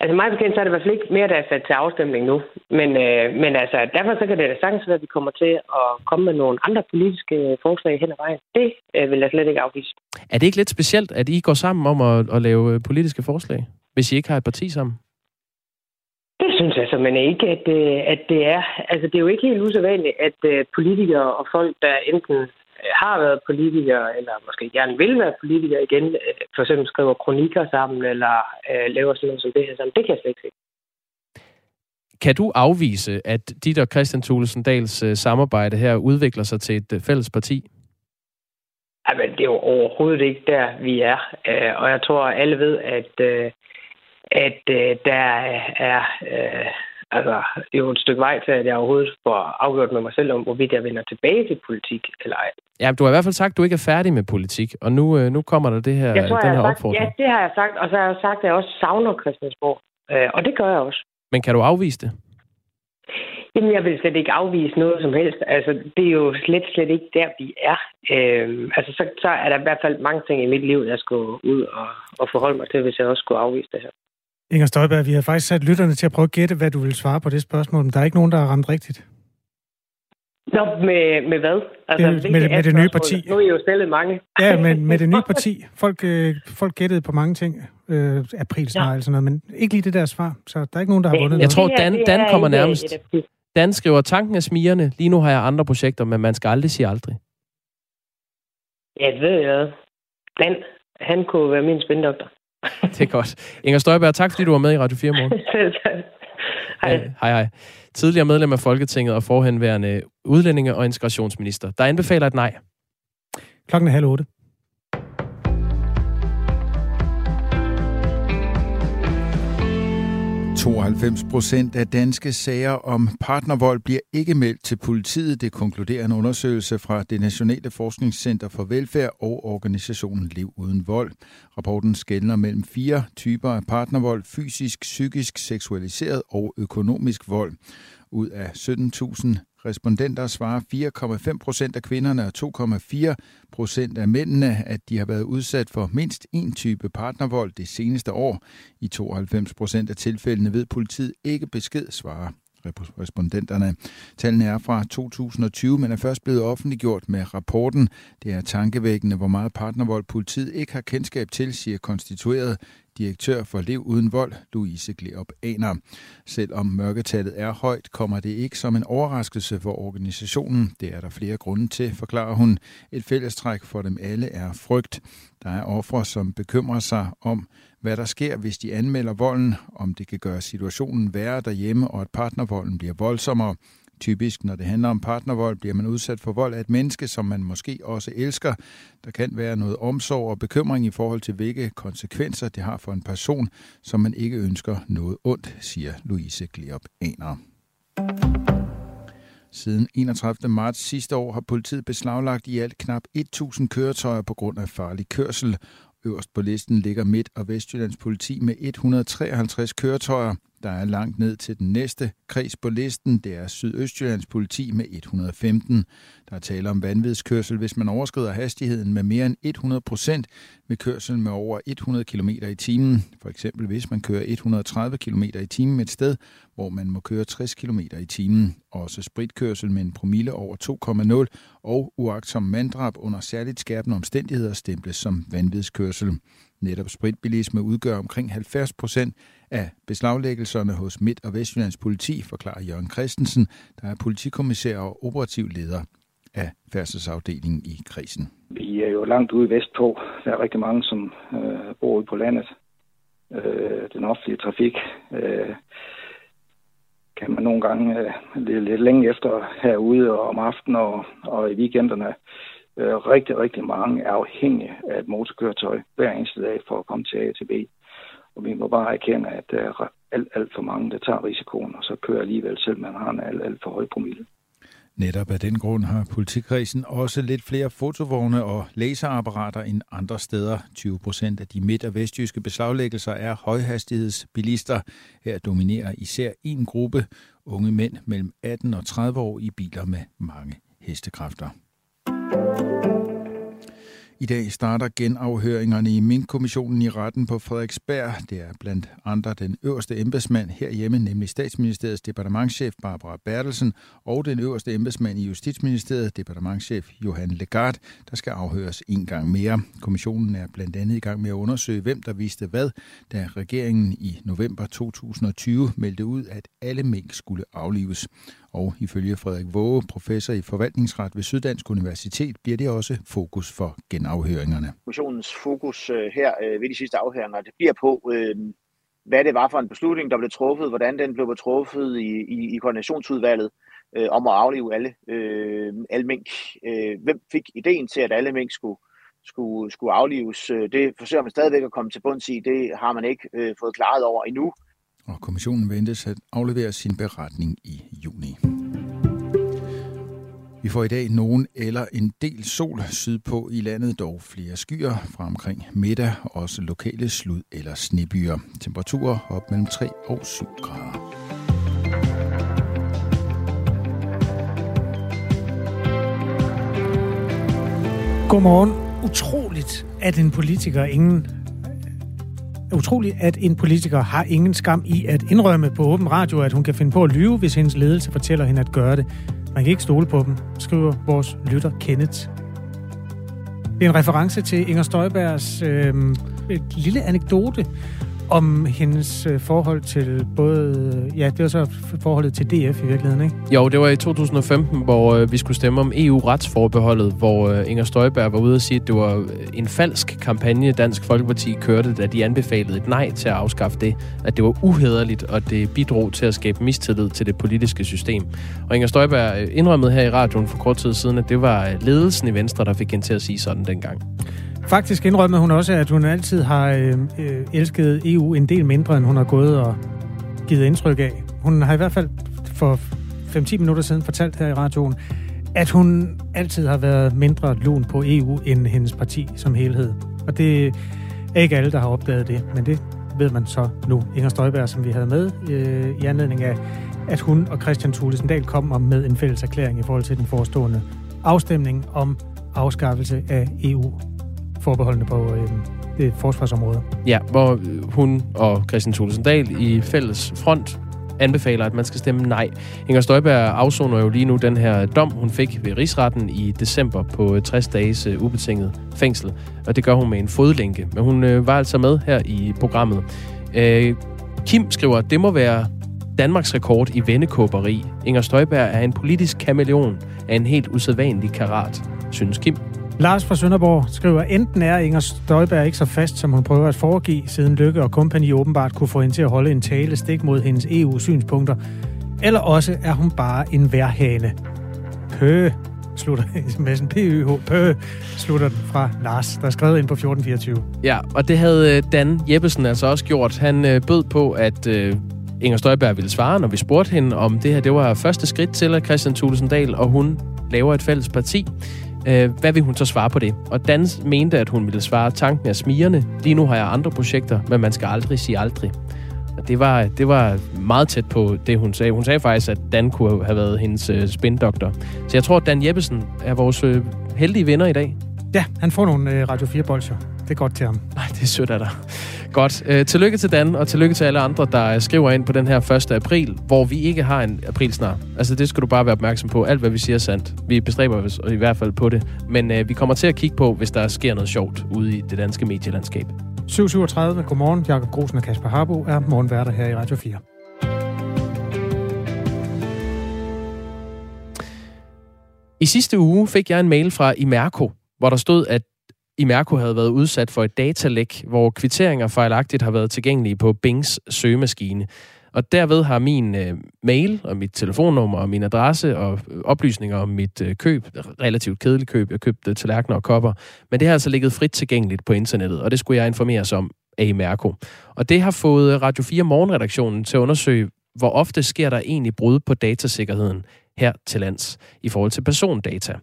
Altså mig bekendt, så er det i hvert fald ikke mere, der er sat til afstemning nu. Men, øh, men altså, derfor så kan det da sagtens være, at vi kommer til at komme med nogle andre politiske forslag hen ad vejen. Det øh, vil jeg slet ikke afvise. Er det ikke lidt specielt, at I går sammen om at, at lave øh, politiske forslag, hvis I ikke har et parti sammen? Det synes jeg simpelthen ikke, at, øh, at det er. Altså, det er jo ikke helt usædvanligt, at øh, politikere og folk, der enten har været politikere, eller måske gerne vil være politikere igen, øh, for eksempel skriver kronikker sammen, eller øh, laver sådan noget som det her sammen. Det kan jeg slet ikke se. Kan du afvise, at dit og Christian Thulesen Dahls øh, samarbejde her udvikler sig til et øh, fælles parti? Jamen, det er jo overhovedet ikke der, vi er. Og jeg tror, at alle ved, at, at der er altså, det er jo et stykke vej til, at jeg overhovedet får afgjort med mig selv om, hvorvidt jeg vender tilbage til politik eller ej. Ja, du har i hvert fald sagt, at du ikke er færdig med politik, og nu, øh, nu kommer der det her, jeg tror, den her sagt, opfordring. Ja, det har jeg sagt, og så har jeg sagt, at jeg også savner Christiansborg. Øh, og det gør jeg også. Men kan du afvise det? Jamen, jeg vil slet ikke afvise noget som helst. Altså, det er jo slet, slet ikke der, vi er. Øhm, altså, så, så er der i hvert fald mange ting i mit liv, jeg skulle ud og, og forholde mig til, hvis jeg også skulle afvise det her. Inger Støjberg, vi har faktisk sat lytterne til at prøve at gætte, hvad du vil svare på det spørgsmål, men der er ikke nogen, der har ramt rigtigt. Nå, med, med hvad? Altså, det, med, med det nye parti. Nu er I jo stillet mange. ja, men med det nye parti. Folk, øh, folk gættede på mange ting. Øh, april snart, ja. eller sådan noget, men ikke lige det der svar. Så der er ikke nogen, der har vundet Jeg noget. tror, Dan, Dan kommer nærmest. Dan skriver, tanken er smirende. Lige nu har jeg andre projekter, men man skal aldrig sige aldrig. Ja, det ved jeg. Dan, han kunne være min spindoktor. Det er godt. Inger Støjberg, tak fordi du var med i Radio 4 morgen. hej. hej, hej. Tidligere medlem af Folketinget og forhenværende udlændinge- og integrationsminister. Der anbefaler et nej. Klokken er halv otte. 92 procent af danske sager om partnervold bliver ikke meldt til politiet. Det konkluderer en undersøgelse fra det Nationale Forskningscenter for Velfærd og organisationen Liv Uden Vold. Rapporten skældner mellem fire typer af partnervold, fysisk, psykisk, seksualiseret og økonomisk vold. Ud af 17.000 respondenter svarer 4,5 procent af kvinderne og 2,4 procent af mændene, at de har været udsat for mindst en type partnervold det seneste år. I 92 procent af tilfældene ved politiet ikke besked, svarer respondenterne. Tallene er fra 2020, men er først blevet offentliggjort med rapporten. Det er tankevækkende, hvor meget partnervold politiet ikke har kendskab til, siger konstitueret direktør for Lev Uden Vold, Louise Gleop Aner. Selvom mørketallet er højt, kommer det ikke som en overraskelse for organisationen. Det er der flere grunde til, forklarer hun. Et fællestræk for dem alle er frygt. Der er ofre, som bekymrer sig om, hvad der sker, hvis de anmelder volden, om det kan gøre situationen værre derhjemme, og at partnervolden bliver voldsommere. Typisk, når det handler om partnervold, bliver man udsat for vold af et menneske, som man måske også elsker. Der kan være noget omsorg og bekymring i forhold til, hvilke konsekvenser det har for en person, som man ikke ønsker noget ondt, siger Louise Gliop Aner. Siden 31. marts sidste år har politiet beslaglagt i alt knap 1.000 køretøjer på grund af farlig kørsel. Øverst på listen ligger Midt- og Vestjyllands politi med 153 køretøjer. Der er langt ned til den næste kreds på listen. Det er Sydøstjyllands politi med 115. Der er tale om vanvidskørsel, hvis man overskrider hastigheden med mere end 100 procent ved kørsel med over 100 km i timen. For eksempel hvis man kører 130 km i timen et sted, hvor man må køre 60 km i timen. Også spritkørsel med en promille over 2,0 og uagtsom manddrab under særligt skærpende omstændigheder stemples som vanvidskørsel. Netop spritbilisme udgør omkring 70 procent af beslaglæggelserne hos Midt- og Vestjyllands politi, forklarer Jørgen Christensen, der er politikommissær og operativ leder af færdselsafdelingen i krisen. Vi er jo langt ude vestpå. Der er rigtig mange, som øh, bor ude på landet. Øh, den offentlige trafik øh, kan man nogle gange øh, lidt, lidt længe efter herude og om aftenen og, og i weekenderne. Øh, rigtig, rigtig mange er afhængige af et motorkøretøj hver eneste dag for at komme til A til B. Og vi må bare erkende, at der er alt, alt for mange, der tager risikoen, og så kører alligevel, selv man har en alt, alt for høj promille. Netop af den grund har politikredsen også lidt flere fotovogne og laserapparater end andre steder. 20 procent af de midt- og vestjyske beslaglæggelser er højhastighedsbilister. Her dominerer især en gruppe unge mænd mellem 18 og 30 år i biler med mange hestekræfter. I dag starter genafhøringerne i Mink-kommissionen i retten på Frederiksberg. Det er blandt andre den øverste embedsmand herhjemme, nemlig statsministeriets departementschef Barbara Bertelsen, og den øverste embedsmand i Justitsministeriet, departementschef Johan Legard, der skal afhøres en gang mere. Kommissionen er blandt andet i gang med at undersøge, hvem der vidste hvad, da regeringen i november 2020 meldte ud, at alle mink skulle aflives. Og ifølge Frederik Våge, professor i forvaltningsret ved Syddansk Universitet, bliver det også fokus for genafhøringerne. Kommissionens fokus øh, her øh, ved de sidste afhøringer, det bliver på, øh, hvad det var for en beslutning, der blev truffet, hvordan den blev truffet i, i, i koordinationsudvalget øh, om at aflive alle, øh, alle mink. Øh, hvem fik ideen til, at alle mink skulle, skulle, skulle aflives? Det forsøger man stadigvæk at komme til bunds i. Det har man ikke øh, fået klaret over endnu. Og kommissionen ventes at aflevere sin beretning i juni. Vi får i dag nogen eller en del sol sydpå i landet, dog flere skyer fra omkring middag, også lokale slud- eller snebyer. Temperaturer op mellem 3 og 7 grader. Godmorgen. Utroligt, at en politiker ingen utroligt, at en politiker har ingen skam i at indrømme på åben radio, at hun kan finde på at lyve, hvis hendes ledelse fortæller hende at gøre det. Man kan ikke stole på dem, skriver vores lytter Kenneth. Det er en reference til Inger Støjbergs øh, et lille anekdote om hendes øh, forhold til både... Øh, ja, det var så forholdet til DF i virkeligheden, ikke? Jo, det var i 2015, hvor øh, vi skulle stemme om EU-retsforbeholdet, hvor øh, Inger Støjberg var ude og sige, at det var øh, en falsk kampagne, Dansk Folkeparti kørte, da de anbefalede et nej til at afskaffe det. At det var uhederligt, og det bidrog til at skabe mistillid til det politiske system. Og Inger Støjberg indrømmede her i radioen for kort tid siden, at det var ledelsen i Venstre, der fik hende til at sige sådan dengang. Faktisk indrømmer hun også, at hun altid har øh, øh elsket EU en del mindre, end hun har gået og givet indtryk af. Hun har i hvert fald for 5-10 minutter siden fortalt her i radioen, at hun altid har været mindre lun på EU end hendes parti som helhed. Og det er ikke alle, der har opdaget det, men det ved man så nu. Inger Støjberg, som vi havde med øh, i anledning af, at hun og Christian Thulesen Dahl kom med en fælles erklæring i forhold til den forestående afstemning om afskaffelse af EU forbeholdene på øh, det forsvarsområde. Ja, hvor øh, hun og Christian Thulesen Dahl i fælles front anbefaler, at man skal stemme nej. Inger Støjberg afsoner jo lige nu den her dom, hun fik ved rigsretten i december på øh, 60 dages øh, ubetinget fængsel, og det gør hun med en fodlænke. Men hun var altså med her i programmet. Øh, Kim skriver, at det må være Danmarks rekord i vendekåberi. Inger Støjberg er en politisk kameleon af en helt usædvanlig karat, synes Kim. Lars fra Sønderborg skriver, enten er Inger Støjberg ikke så fast, som hun prøver at foregive, siden Lykke og kompagni åbenbart kunne få hende til at holde en tale stik mod hendes EU-synspunkter, eller også er hun bare en værhane. Pø, slutter sms'en. PYH, pø, slutter den fra Lars, der er skrevet ind på 1424. Ja, og det havde øh, Dan Jeppesen altså også gjort. Han øh, bød på, at øh, Inger Støjberg ville svare, når vi spurgte hende, om det her det var første skridt til, at Christian Thulesen Dahl og hun laver et fælles parti. Øh, hvad vil hun så svare på det? Og Dan mente, at hun ville svare, tanken er smirende. Lige nu har jeg andre projekter, men man skal aldrig sige aldrig. Og det var, det var meget tæt på det, hun sagde. Hun sagde faktisk, at Dan kunne have været hendes øh, spindoktor. Så jeg tror, at Dan Jeppesen er vores øh, heldige vinder i dag. Ja, han får nogle øh, Radio 4 bolcher. Det er godt til ham. Nej, det er sødt af dig. Godt. Øh, tillykke til Dan, og tillykke til alle andre, der skriver ind på den her 1. april, hvor vi ikke har en april snart. Altså, det skal du bare være opmærksom på. Alt, hvad vi siger er sandt. Vi bestræber os i hvert fald på det. Men øh, vi kommer til at kigge på, hvis der sker noget sjovt ude i det danske medielandskab. 7.37. Godmorgen. Jakob Grosen og Kasper Harbo er morgenværter her i Radio 4. I sidste uge fik jeg en mail fra Imerco, hvor der stod, at Imerco havde været udsat for et datalæk, hvor kvitteringer fejlagtigt har været tilgængelige på Bings søgemaskine. Og derved har min øh, mail og mit telefonnummer og min adresse og øh, oplysninger om mit øh, køb, relativt kedeligt køb, jeg købte tallerkener og kopper, men det har altså ligget frit tilgængeligt på internettet, og det skulle jeg informeres om af Imerco. Og det har fået Radio 4 Morgenredaktionen til at undersøge, hvor ofte sker der egentlig brud på datasikkerheden her til lands i forhold til persondata.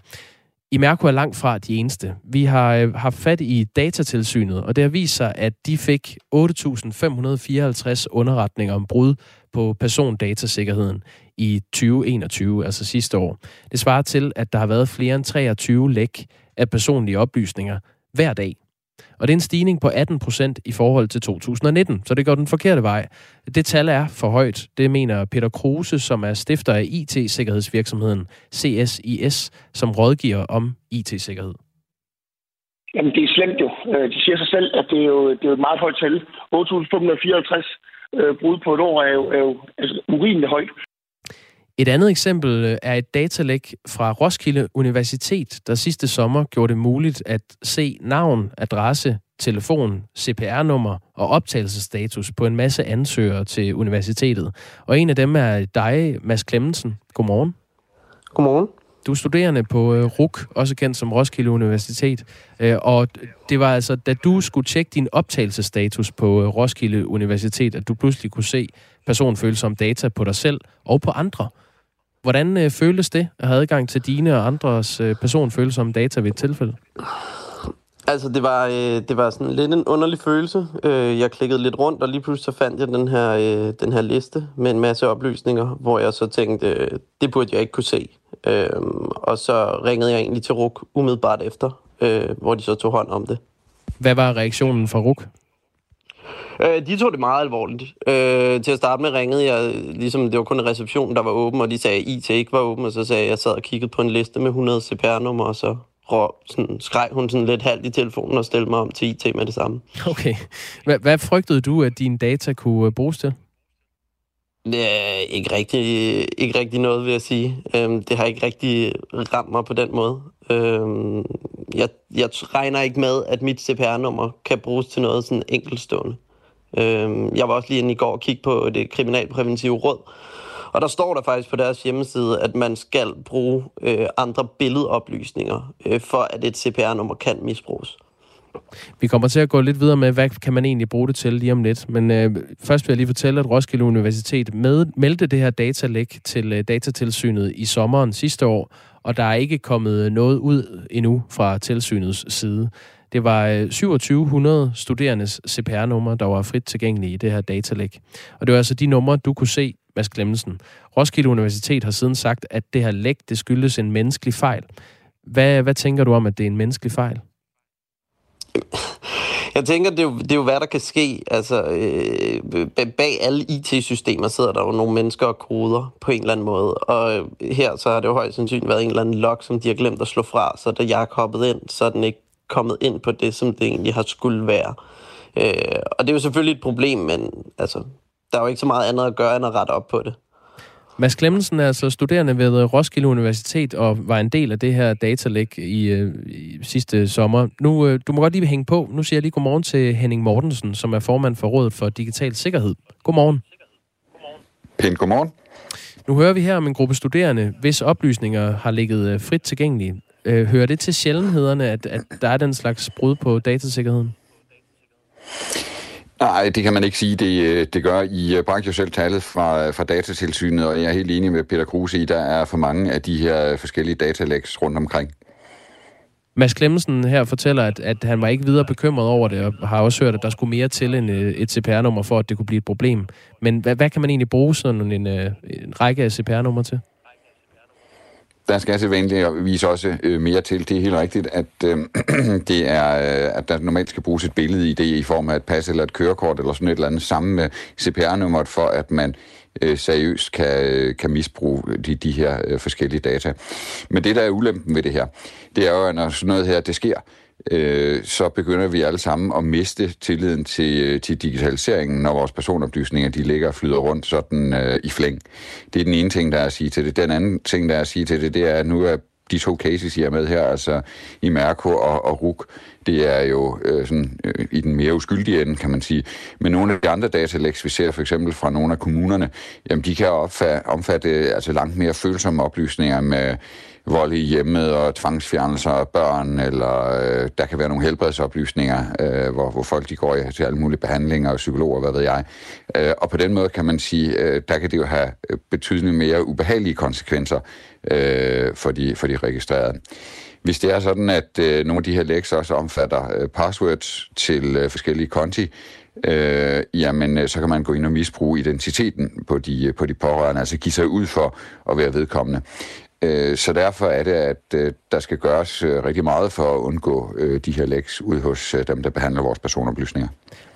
Imerco er langt fra de eneste. Vi har øh, haft fat i datatilsynet, og det har vist sig, at de fik 8.554 underretninger om brud på persondatasikkerheden i 2021, altså sidste år. Det svarer til, at der har været flere end 23 læk af personlige oplysninger hver dag. Og det er en stigning på 18 procent i forhold til 2019, så det går den forkerte vej. Det tal er for højt, det mener Peter Kruse, som er stifter af IT-sikkerhedsvirksomheden CSIS, som rådgiver om IT-sikkerhed. Jamen, det er slemt jo. Øh, de siger sig selv, at det er jo, det er jo et meget højt tal. 8.554 øh, brud på et år er jo, er jo altså, urimeligt højt. Et andet eksempel øh, er et datalæk fra Roskilde Universitet, der sidste sommer gjorde det muligt at se navn, adresse, telefon, CPR-nummer og optagelsesstatus på en masse ansøgere til universitetet. Og en af dem er dig, Mads Klemmensen. Godmorgen. Godmorgen. Du er studerende på øh, RUK, også kendt som Roskilde Universitet. Øh, og det var altså, da du skulle tjekke din optagelsesstatus på Roskilde Universitet, at du pludselig kunne se personfølsomme data på dig selv og på andre. Hvordan øh, føltes det at have adgang til dine og andres øh, personfølsomme data ved et tilfælde? Altså, det var, øh, det var sådan lidt en underlig følelse. Øh, jeg klikkede lidt rundt, og lige pludselig så fandt jeg den her, øh, den her liste med en masse oplysninger, hvor jeg så tænkte, øh, det burde jeg ikke kunne se. Øh, og så ringede jeg egentlig til RUK umiddelbart efter, øh, hvor de så tog hånd om det. Hvad var reaktionen fra RUK? Øh, de tog det meget alvorligt. Øh, til at starte med ringede jeg, ligesom det var kun en reception, der var åben, og de sagde, at IT ikke var åben, og så sagde jeg, at jeg sad og kiggede på en liste med 100 CPR-numre, og så rå, sådan, skreg hun sådan lidt halvt i telefonen og stillede mig om til IT med det samme. Okay. Hvad, hvad frygtede du, at dine data kunne øh, bruges til? Ja, ikke rigtig, ikke rigtig noget, vil jeg sige. Øhm, det har ikke rigtig ramt mig på den måde. Øhm, jeg, jeg regner ikke med, at mit CPR-nummer kan bruges til noget sådan enkeltstående. Øh, jeg var også lige inde i går og kigge på det kriminalpræventive råd, og der står der faktisk på deres hjemmeside, at man skal bruge øh, andre billedoplysninger, øh, for at et CPR-nummer kan misbruges. Vi kommer til at gå lidt videre med, hvad kan man egentlig bruge det til lige om lidt. Men øh, først vil jeg lige fortælle, at Roskilde Universitet med, meldte det her datalæk til øh, datatilsynet i sommeren sidste år, og der er ikke kommet noget ud endnu fra tilsynets side. Det var øh, 2700 studerendes CPR-numre, der var frit tilgængelige i det her datalæk. Og det var altså de numre, du kunne se, Mads Klemmensen. Roskilde Universitet har siden sagt, at det her læk, det skyldes en menneskelig fejl. Hvad, hvad tænker du om, at det er en menneskelig fejl? Jeg tænker, det er, jo, det er jo, hvad der kan ske. Altså, øh, bag alle IT-systemer sidder der jo nogle mennesker og koder på en eller anden måde. Og øh, her så har det jo højst sandsynligt været en eller anden log, som de har glemt at slå fra. Så da jeg er hoppet ind, så er den ikke kommet ind på det, som det egentlig har skulle være. Øh, og det er jo selvfølgelig et problem, men altså, der er jo ikke så meget andet at gøre, end at rette op på det. Mads Klemmensen er altså studerende ved Roskilde Universitet og var en del af det her datalæk i, øh, i sidste sommer. Nu, øh, du må godt lige hænge på. Nu siger jeg lige godmorgen til Henning Mortensen, som er formand for Rådet for Digital Sikkerhed. Godmorgen. Pænt godmorgen. Nu hører vi her om en gruppe studerende, hvis oplysninger har ligget øh, frit tilgængelige. Øh, hører det til sjældenhederne, at, at der er den slags brud på datasikkerheden? Nej, det kan man ikke sige. Det, øh, det gør I øh, bragte jo selv tallet fra, fra datatilsynet, og jeg er helt enig med Peter Kruse i, der er for mange af de her forskellige datalægs rundt omkring. Mads Klemmensen her fortæller, at, at han var ikke videre bekymret over det, og har også hørt, at der skulle mere til end et CPR-nummer for, at det kunne blive et problem. Men hvad, hvad kan man egentlig bruge sådan en, en række af CPR-numre til? Der skal vise også øh, mere til. Det er helt rigtigt, at øh, det er, øh, at der normalt skal bruges et billede i det i form af et pas eller et kørekort eller sådan et eller andet sammen med CPR-nummeret, for at man øh, seriøst kan, øh, kan misbruge de, de her øh, forskellige data. Men det, der er ulempen ved det her, det er jo, at når sådan noget her, det sker, øh, øh, så begynder vi alle sammen at miste tilliden til, øh, til digitaliseringen, når vores personoplysninger de ligger og flyder rundt sådan øh, i flæng. Det er den ene ting, der er at sige til det. Den anden ting, der er at sige til det, det er, at nu er de to cases, I er med her, altså i Mærko og, og RUK, det er jo øh, sådan, øh, i den mere uskyldige ende, kan man sige. Men nogle af de andre datalæks, vi ser for eksempel fra nogle af kommunerne, jamen de kan opfatte, omfatte altså langt mere følsomme oplysninger med vold i hjemmet og tvangsfjernelser af børn, eller øh, der kan være nogle helbredsoplysninger, øh, hvor, hvor folk de går til alle mulige behandlinger og psykologer, hvad ved jeg. Øh, og på den måde kan man sige, øh, der kan det jo have øh, betydeligt mere ubehagelige konsekvenser øh, for, de, for de registrerede. Hvis det er sådan, at øh, nogle af de her læks også omfatter øh, passwords til øh, forskellige konti, øh, jamen øh, så kan man gå ind og misbruge identiteten på de, øh, på de pårørende, altså give sig ud for at være vedkommende. Øh, så derfor er det, at øh, der skal gøres øh, rigtig meget for at undgå øh, de her læks ud hos dem, der behandler vores personoplysninger.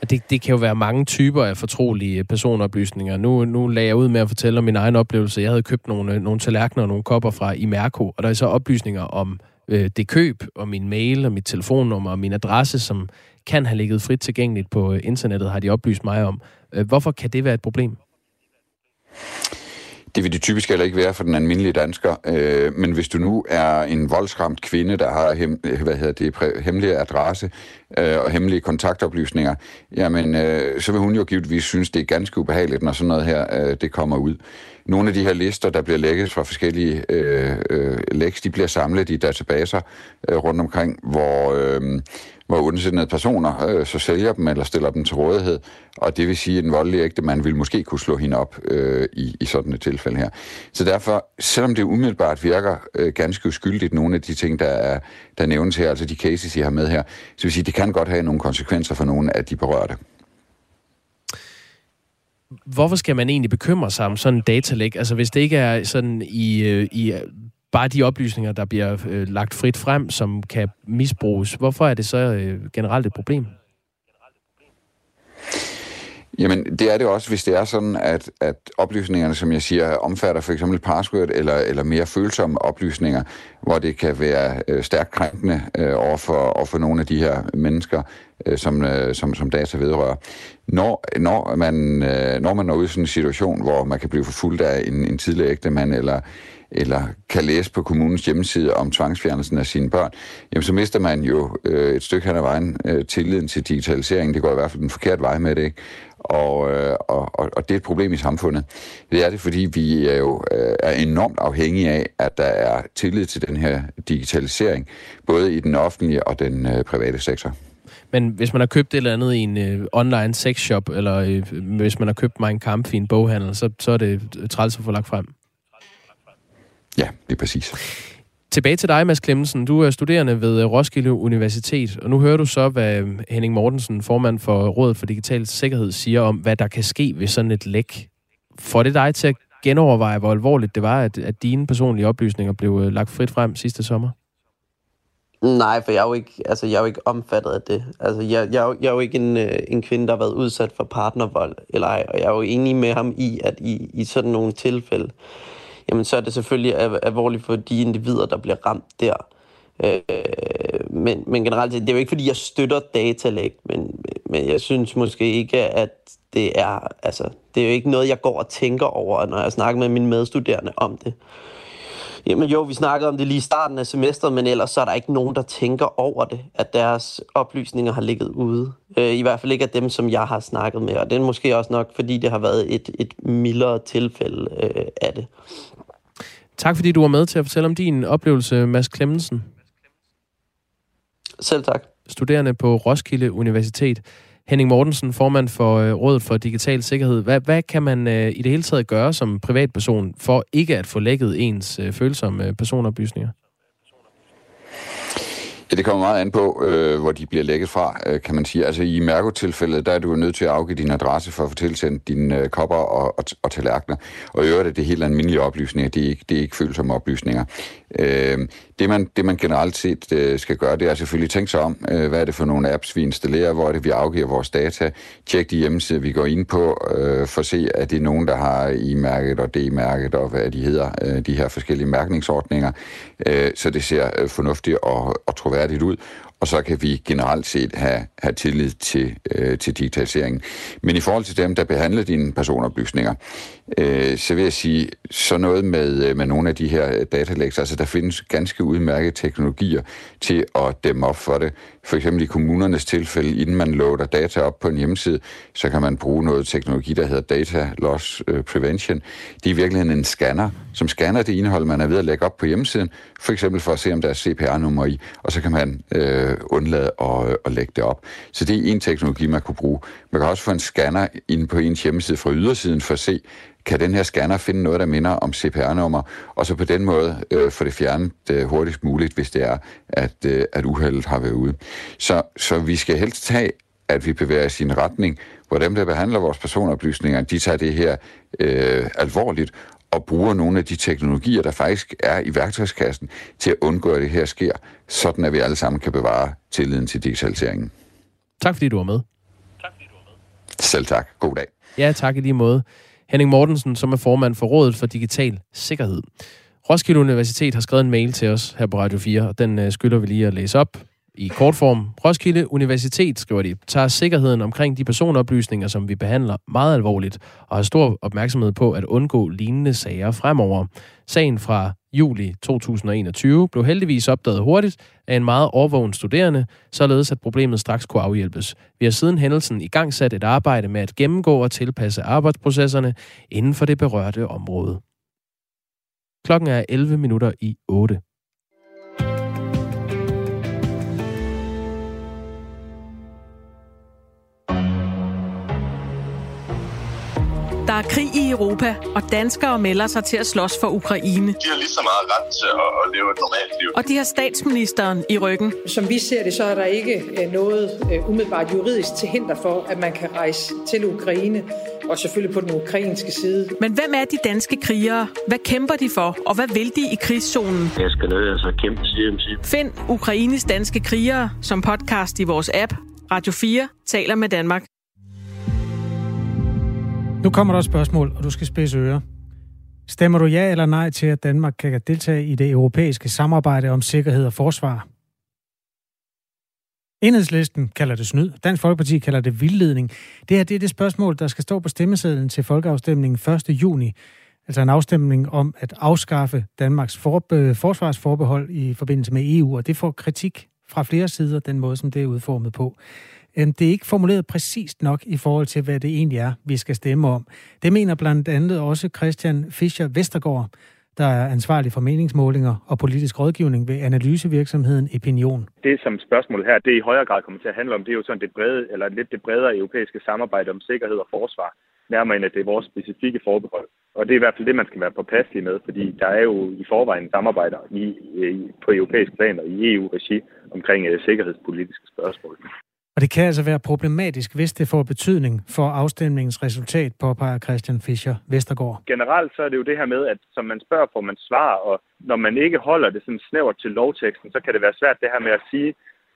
Det, det kan jo være mange typer af fortrolige personoplysninger. Nu, nu lagde jeg ud med at fortælle om min egen oplevelse. Jeg havde købt nogle, nogle tallerkener og nogle kopper fra Imerco, og der er så oplysninger om øh, det køb, og min mail, og mit telefonnummer, og min adresse, som kan have ligget frit tilgængeligt på internettet, har de oplyst mig om. Hvorfor kan det være et problem? Det vil det typisk heller ikke være for den almindelige dansker. Øh, men hvis du nu er en voldsramt kvinde, der har hem, øh, hvad hedder det, præ, hemmelig adresse øh, og hemmelige kontaktoplysninger, jamen øh, så vil hun jo givetvis synes, det er ganske ubehageligt, når sådan noget her øh, det kommer ud. Nogle af de her lister, der bliver lækket fra forskellige øh, øh, læks, de bliver samlet i databaser øh, rundt omkring, hvor... Øh, hvor ondsindede personer øh, så sælger dem eller stiller dem til rådighed. Og det vil sige, at en voldelig ægte mand vil måske kunne slå hende op øh, i, i sådan et tilfælde her. Så derfor, selvom det umiddelbart virker øh, ganske uskyldigt, nogle af de ting, der, er, der nævnes her, altså de cases, I har med her, så vil sige, det kan godt have nogle konsekvenser for nogle af de berørte. Hvorfor skal man egentlig bekymre sig om sådan en datalæg? Altså hvis det ikke er sådan i, øh, i bare de oplysninger, der bliver øh, lagt frit frem, som kan misbruges, hvorfor er det så øh, generelt et problem? Jamen, det er det også, hvis det er sådan, at, at oplysningerne, som jeg siger, omfatter for eksempel password eller, eller mere følsomme oplysninger, hvor det kan være øh, stærkt krænkende øh, over, for, over for nogle af de her mennesker, øh, som, øh, som, som data vedrører. Når, når, man, øh, når man når ud i sådan en situation, hvor man kan blive forfulgt af en, en tidligere ægtemand eller eller kan læse på kommunens hjemmeside om tvangsfjernelsen af sine børn, jamen så mister man jo øh, et stykke hen ad vejen øh, tilliden til digitaliseringen. Det går i hvert fald den forkerte vej med det, ikke? Og, øh, og, og det er et problem i samfundet. Det er det, fordi vi er jo øh, er enormt afhængige af, at der er tillid til den her digitalisering, både i den offentlige og den øh, private sektor. Men hvis man har købt et eller andet i en øh, online sexshop, eller øh, hvis man har købt mig en kamp i en boghandel, så, så er det træls at få lagt frem. Ja, det er præcis. Tilbage til dig, Mads Klemmensen. Du er studerende ved Roskilde Universitet, og nu hører du så, hvad Henning Mortensen, formand for Rådet for Digital Sikkerhed, siger om, hvad der kan ske ved sådan et læk. Får det dig til at genoverveje, hvor alvorligt det var, at, at dine personlige oplysninger blev øh, lagt frit frem sidste sommer? Nej, for jeg er jo ikke, altså, jeg er jo ikke omfattet af det. Altså, jeg, jeg, er jo, jeg er jo ikke en, øh, en kvinde, der har været udsat for partnervold, eller ej, og jeg er jo enig med ham i, at i, i sådan nogle tilfælde, jamen så er det selvfølgelig alvorligt for de individer, der bliver ramt der. Øh, men, men generelt, det er jo ikke, fordi jeg støtter datalæg, men, men jeg synes måske ikke, at det er, altså, det er jo ikke noget, jeg går og tænker over, når jeg snakker med mine medstuderende om det. Jamen jo, vi snakkede om det lige i starten af semesteret, men ellers så er der ikke nogen, der tænker over det, at deres oplysninger har ligget ude. Øh, I hvert fald ikke af dem, som jeg har snakket med, og det er måske også nok, fordi det har været et, et mildere tilfælde øh, af det. Tak fordi du var med til at fortælle om din oplevelse, Mads Klemmensen. Selv tak. Studerende på Roskilde Universitet. Henning Mortensen, formand for øh, Rådet for Digital Sikkerhed. Hvad, hvad kan man øh, i det hele taget gøre som privatperson for ikke at få lækket ens øh, følsomme øh, personoplysninger? Ja, det kommer meget an på, øh, hvor de bliver lækket fra, øh, kan man sige. Altså i Mærko-tilfældet, der er du nødt til at afgive din adresse for at få tilsendt dine øh, kopper og, og, og tallerkener. Og i øvrigt er det helt almindelige oplysninger, det er ikke, det er ikke følsomme oplysninger. Øh, det, man, det man generelt set øh, skal gøre, det er selvfølgelig tænke sig om, øh, hvad er det for nogle apps, vi installerer, hvor er det, vi afgiver vores data, tjek de hjemmesider, vi går ind på, øh, for at se, at det er nogen, der har i-mærket og D-mærket og hvad de hedder, øh, de her forskellige mærkningsordninger, øh, så det ser øh, fornuftigt og, og troværdigt ud og så kan vi generelt set have, have tillid til, øh, til digitaliseringen. Men i forhold til dem, der behandler dine personoplysninger, øh, så vil jeg sige, så noget med, øh, med nogle af de her øh, datalægs, altså der findes ganske udmærkede teknologier til at dæmme op for det. For eksempel i kommunernes tilfælde, inden man loader data op på en hjemmeside, så kan man bruge noget teknologi, der hedder Data Loss øh, Prevention. Det er i virkeligheden en scanner, som scanner det indhold, man er ved at lægge op på hjemmesiden, for eksempel for at se, om der er CPR-nummer i, og så kan man øh, undlade at, øh, at lægge det op. Så det er en teknologi, man kunne bruge. Man kan også få en scanner ind på ens hjemmeside fra ydersiden for at se, kan den her scanner finde noget, der minder om CPR-nummer, og så på den måde øh, få det fjernet øh, hurtigst muligt, hvis det er, at, øh, at uheldet har været ude. Så, så vi skal helst tage, at vi bevæger os i en retning, hvor dem, der behandler vores personoplysninger, de tager det her øh, alvorligt, og bruger nogle af de teknologier, der faktisk er i værktøjskassen, til at undgå, at det her sker, sådan at vi alle sammen kan bevare tilliden til digitaliseringen. Tak fordi du var med. Tak fordi du var med. Selv tak. God dag. Ja, tak i lige måde. Henning Mortensen, som er formand for Rådet for Digital Sikkerhed. Roskilde Universitet har skrevet en mail til os her på Radio 4, og den øh, skylder vi lige at læse op i kort form. Roskilde Universitet, skriver de, tager sikkerheden omkring de personoplysninger, som vi behandler meget alvorligt, og har stor opmærksomhed på at undgå lignende sager fremover. Sagen fra juli 2021 blev heldigvis opdaget hurtigt af en meget overvågen studerende, således at problemet straks kunne afhjælpes. Vi har siden hændelsen i gang sat et arbejde med at gennemgå og tilpasse arbejdsprocesserne inden for det berørte område. Klokken er 11 minutter i 8. Der er krig i Europa, og danskere melder sig til at slås for Ukraine. De har lige så meget ret til at, leve et normalt liv. Og de har statsministeren i ryggen. Som vi ser det, så er der ikke øh, noget øh, umiddelbart juridisk til hinder for, at man kan rejse til Ukraine, og selvfølgelig på den ukrainske side. Men hvem er de danske krigere? Hvad kæmper de for, og hvad vil de i krigszonen? Jeg skal nødt altså kæmpe CMC. Find Ukraines danske krigere som podcast i vores app. Radio 4 taler med Danmark. Nu kommer der et spørgsmål, og du skal spidse ører. Stemmer du ja eller nej til, at Danmark kan deltage i det europæiske samarbejde om sikkerhed og forsvar? Enhedslisten kalder det snyd. Dansk Folkeparti kalder det vildledning. Det her det er det spørgsmål, der skal stå på stemmesedlen til folkeafstemningen 1. juni. Altså en afstemning om at afskaffe Danmarks for, øh, forsvarsforbehold i forbindelse med EU, og det får kritik fra flere sider, den måde, som det er udformet på. Øhm, det er ikke formuleret præcist nok i forhold til, hvad det egentlig er, vi skal stemme om. Det mener blandt andet også Christian Fischer Vestergaard, der er ansvarlig for meningsmålinger og politisk rådgivning ved analysevirksomheden Opinion. Det, som spørgsmålet her, det i højere grad kommer til at handle om, det er jo sådan det brede, eller lidt det bredere europæiske samarbejde om sikkerhed og forsvar, nærmere end at det er vores specifikke forbehold. Og det er i hvert fald det, man skal være påpasselig med, fordi der er jo i forvejen samarbejder i, i, på europæisk plan og i EU-regi omkring uh, sikkerhedspolitiske spørgsmål. Og det kan altså være problematisk, hvis det får betydning for afstemningens resultat, påpeger Christian Fischer Vestergaard. Generelt så er det jo det her med, at som man spørger, får man svar, og når man ikke holder det sådan snævert til lovteksten, så kan det være svært det her med at sige,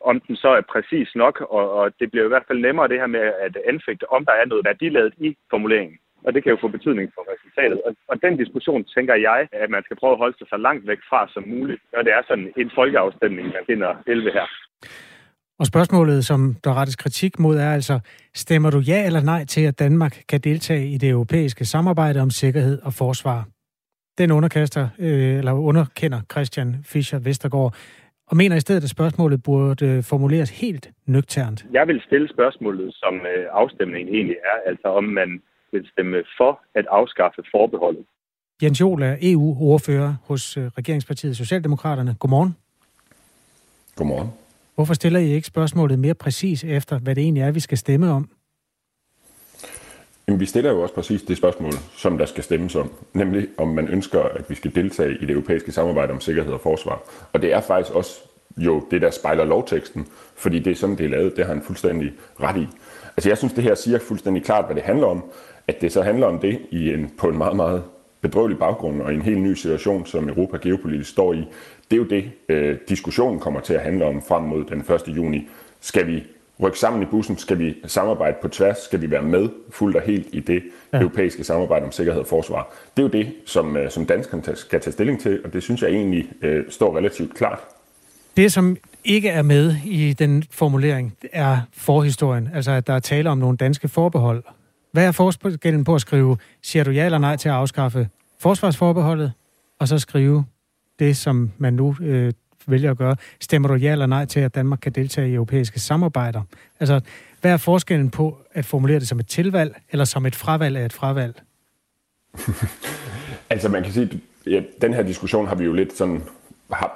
om den så er præcis nok, og, og det bliver i hvert fald nemmere det her med at anfægte, om der er noget værdiladet i formuleringen. Og det kan jo få betydning for resultatet. Og, og den diskussion tænker jeg, at man skal prøve at holde sig så langt væk fra som muligt, når det er sådan en folkeafstemning, man finder 11 her. Og spørgsmålet, som der rettes kritik mod, er altså, stemmer du ja eller nej til, at Danmark kan deltage i det europæiske samarbejde om sikkerhed og forsvar? Den underkaster, øh, eller underkender Christian Fischer Vestergaard, og mener i stedet, at spørgsmålet burde formuleres helt nøgternt. Jeg vil stille spørgsmålet, som øh, afstemningen egentlig er, altså om man vil stemme for at afskaffe forbeholdet. Jens Jol er EU-ordfører hos øh, Regeringspartiet Socialdemokraterne. Godmorgen. Godmorgen. Hvorfor stiller I ikke spørgsmålet mere præcis efter, hvad det egentlig er, vi skal stemme om? Jamen, vi stiller jo også præcis det spørgsmål, som der skal stemmes om, nemlig om man ønsker, at vi skal deltage i det europæiske samarbejde om sikkerhed og forsvar. Og det er faktisk også jo det, der spejler lovteksten, fordi det er sådan, det er lavet. Det har han fuldstændig ret i. Altså, jeg synes, det her siger fuldstændig klart, hvad det handler om. At det så handler om det i en, på en meget, meget bedrøvelig baggrund og i en helt ny situation, som Europa geopolitisk står i. Det er jo det, øh, diskussionen kommer til at handle om frem mod den 1. juni. Skal vi rykke sammen i bussen? Skal vi samarbejde på tværs? Skal vi være med fuldt og helt i det ja. europæiske samarbejde om sikkerhed og forsvar? Det er jo det, som, øh, som danskerne skal tage stilling til, og det synes jeg egentlig øh, står relativt klart. Det, som ikke er med i den formulering, er forhistorien. Altså, at der er tale om nogle danske forbehold. Hvad er forskellen på at skrive, siger du ja eller nej til at afskaffe forsvarsforbeholdet, og så skrive det, som man nu øh, vælger at gøre. Stemmer du ja eller nej til, at Danmark kan deltage i europæiske samarbejder? Altså, hvad er forskellen på at formulere det som et tilvalg, eller som et fravalg af et fravalg? altså, man kan sige, ja, den her diskussion har vi jo lidt sådan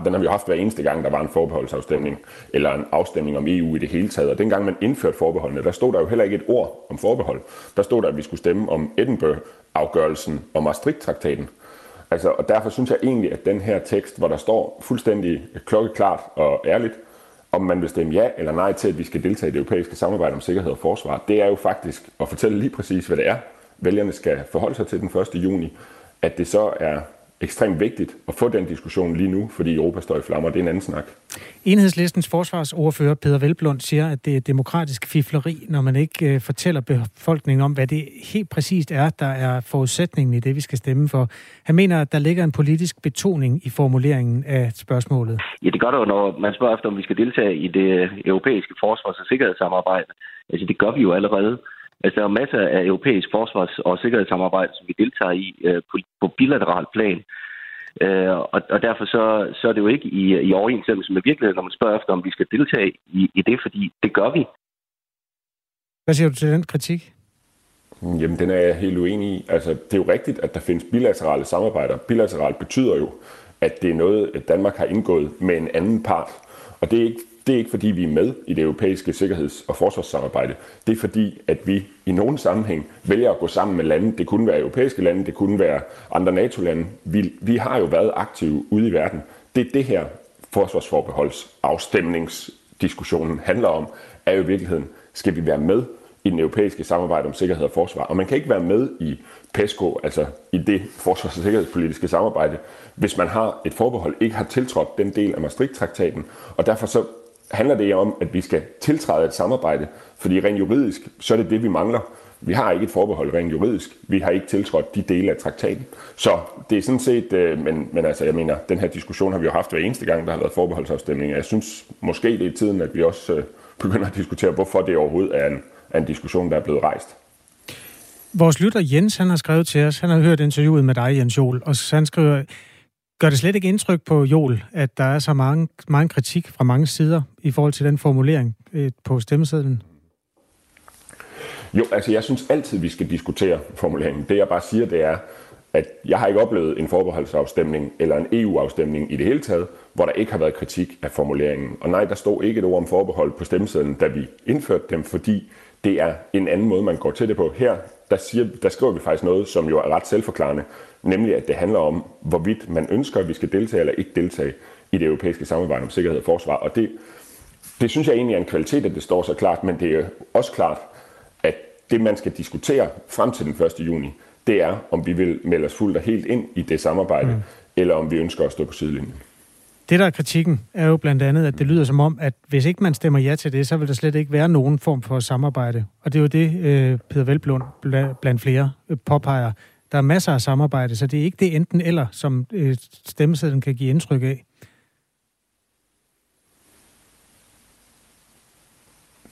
den har vi jo haft hver eneste gang, der var en forbeholdsafstemning, eller en afstemning om EU i det hele taget. Og dengang man indførte forbeholdene, der stod der jo heller ikke et ord om forbehold. Der stod der, at vi skulle stemme om Edinburgh-afgørelsen og Maastricht-traktaten. Altså, og derfor synes jeg egentlig, at den her tekst, hvor der står fuldstændig klokkeklart og ærligt, om man vil stemme ja eller nej til, at vi skal deltage i det europæiske samarbejde om sikkerhed og forsvar, det er jo faktisk at fortælle lige præcis, hvad det er, vælgerne skal forholde sig til den 1. juni. At det så er ekstremt vigtigt at få den diskussion lige nu, fordi Europa står i flammer. Det er en anden snak. Enhedslistens forsvarsordfører Peter Velblund siger, at det er demokratisk fifleri, når man ikke øh, fortæller befolkningen om, hvad det helt præcist er, der er forudsætningen i det, vi skal stemme for. Han mener, at der ligger en politisk betoning i formuleringen af spørgsmålet. Ja, det gør der jo, når man spørger efter, om vi skal deltage i det europæiske forsvars- og sikkerhedssamarbejde. Altså, det gør vi jo allerede. Altså, der er masser af europæisk forsvars- og sikkerhedssamarbejde, som vi deltager i øh, på, på bilateral plan. Øh, og, og derfor så, så er det jo ikke i, i overensstemmelse med virkeligheden, når man spørger efter, om vi skal deltage i, i det, fordi det gør vi. Hvad siger du til den kritik? Jamen, den er jeg helt uenig i. Altså, det er jo rigtigt, at der findes bilaterale samarbejder. Bilateralt betyder jo, at det er noget, Danmark har indgået med en anden part. Og det er ikke det er ikke fordi, vi er med i det europæiske sikkerheds- og forsvarssamarbejde. Det er fordi, at vi i nogen sammenhæng vælger at gå sammen med lande. Det kunne være europæiske lande, det kunne være andre NATO-lande. Vi, vi har jo været aktive ude i verden. Det er det her forsvarsforbeholdsafstemningsdiskussionen handler om, er jo i virkeligheden, skal vi være med i den europæiske samarbejde om sikkerhed og forsvar. Og man kan ikke være med i PESCO, altså i det forsvars- og sikkerhedspolitiske samarbejde, hvis man har et forbehold, ikke har tiltrådt den del af Maastricht-traktaten. Og derfor så handler det om, at vi skal tiltræde et samarbejde, fordi rent juridisk, så er det det, vi mangler. Vi har ikke et forbehold rent juridisk. Vi har ikke tiltrådt de dele af traktaten. Så det er sådan set, øh, men, men altså, jeg mener, den her diskussion har vi jo haft hver eneste gang, der har været forbeholdsafstemning. Jeg synes måske, det er tiden, at vi også øh, begynder at diskutere, hvorfor det overhovedet er en, er en diskussion, der er blevet rejst. Vores lytter Jens, han har skrevet til os, han har hørt interviewet med dig, Jens Jol, og han skriver, Gør det slet ikke indtryk på Jol, at der er så mange, mange kritik fra mange sider i forhold til den formulering øh, på stemmesedlen? Jo, altså jeg synes altid, vi skal diskutere formuleringen. Det jeg bare siger, det er, at jeg har ikke oplevet en forbeholdsafstemning eller en EU-afstemning i det hele taget, hvor der ikke har været kritik af formuleringen. Og nej, der stod ikke et ord om forbehold på stemmesedlen, da vi indførte dem, fordi det er en anden måde, man går til det på. Her der, siger, der skriver vi faktisk noget, som jo er ret selvforklarende, nemlig at det handler om, hvorvidt man ønsker, at vi skal deltage eller ikke deltage i det europæiske samarbejde om sikkerhed og forsvar. Og det, det synes jeg egentlig er en kvalitet, at det står så klart, men det er også klart, at det, man skal diskutere frem til den 1. juni, det er, om vi vil melde os fuldt og helt ind i det samarbejde, mm. eller om vi ønsker at stå på sidelinjen. Det, der er kritikken, er jo blandt andet, at det lyder som om, at hvis ikke man stemmer ja til det, så vil der slet ikke være nogen form for samarbejde. Og det er jo det, øh, Peter Velblund blandt flere øh, påpeger. Der er masser af samarbejde, så det er ikke det enten eller, som øh, stemmesedlen kan give indtryk af.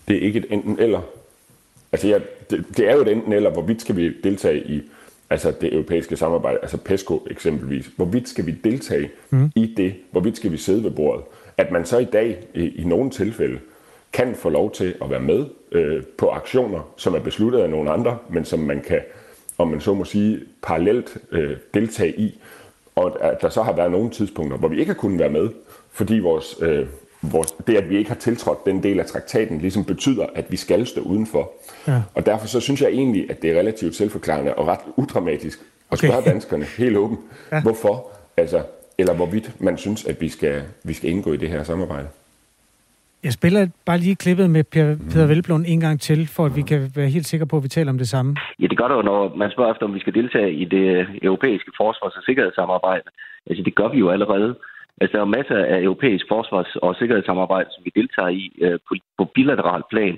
Det er ikke et enten eller. Altså, ja, det, det er jo et enten eller, hvorvidt skal vi deltage i altså det europæiske samarbejde, altså PESCO eksempelvis. Hvorvidt skal vi deltage mm. i det? Hvorvidt skal vi sidde ved bordet? At man så i dag i, i nogle tilfælde kan få lov til at være med øh, på aktioner, som er besluttet af nogle andre, men som man kan, om man så må sige, parallelt øh, deltage i. Og at der så har været nogle tidspunkter, hvor vi ikke har kunnet være med, fordi vores øh, vores, det, at vi ikke har tiltrådt den del af traktaten, ligesom betyder, at vi skal stå udenfor. Ja. Og derfor så synes jeg egentlig, at det er relativt selvforklarende og ret udramatisk at okay. spørge danskerne helt åbent, ja. hvorfor, altså, eller hvorvidt man synes, at vi skal, vi skal indgå i det her samarbejde. Jeg spiller bare lige klippet med Peter Velblom en gang til, for at vi kan være helt sikre på, at vi taler om det samme. Ja, det gør det jo, når man spørger efter, om vi skal deltage i det europæiske forsvars- og sikkerhedssamarbejde. Altså, det gør vi jo allerede. Altså, der er masser af europæisk forsvars- og sikkerhedssamarbejde, som vi deltager i øh, på, på bilateral plan.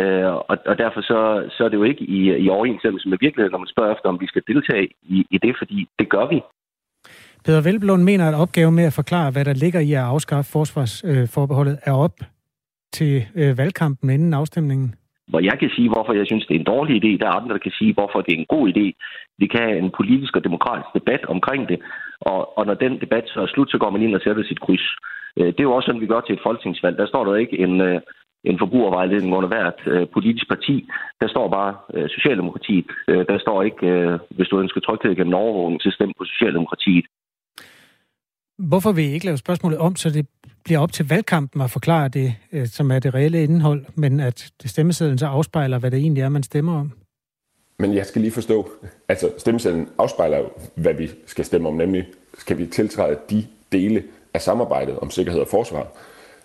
Øh, og, og derfor så, så er det jo ikke i, i overensstemmelse med virkeligheden, når man spørger efter, om vi skal deltage i, i det, fordi det gør vi. Peter Velblom mener, at opgaven med at forklare, hvad der ligger i at afskaffe forsvarsforbeholdet, øh, er op til øh, valgkampen inden afstemningen hvor jeg kan sige, hvorfor jeg synes, det er en dårlig idé. Der er andre, der kan sige, hvorfor det er en god idé. Vi kan have en politisk og demokratisk debat omkring det. Og, og når den debat så er slut, så går man ind og sætter sit kryds. Øh, det er jo også sådan, vi gør til et folketingsvalg. Der står der ikke en, øh, en forbrugervejledning under hvert øh, politisk parti. Der står bare øh, Socialdemokratiet. Der står ikke, hvis du ønsker tryghed gennem overvågning, så stem på Socialdemokratiet. Hvorfor vil I ikke lave spørgsmålet om, så det bliver op til valgkampen at forklare det, øh, som er det reelle indhold, men at stemmesedlen så afspejler, hvad det egentlig er, man stemmer om? Men jeg skal lige forstå, altså stemmesedlen afspejler jo, hvad vi skal stemme om, nemlig skal vi tiltræde de dele af samarbejdet om sikkerhed og forsvar,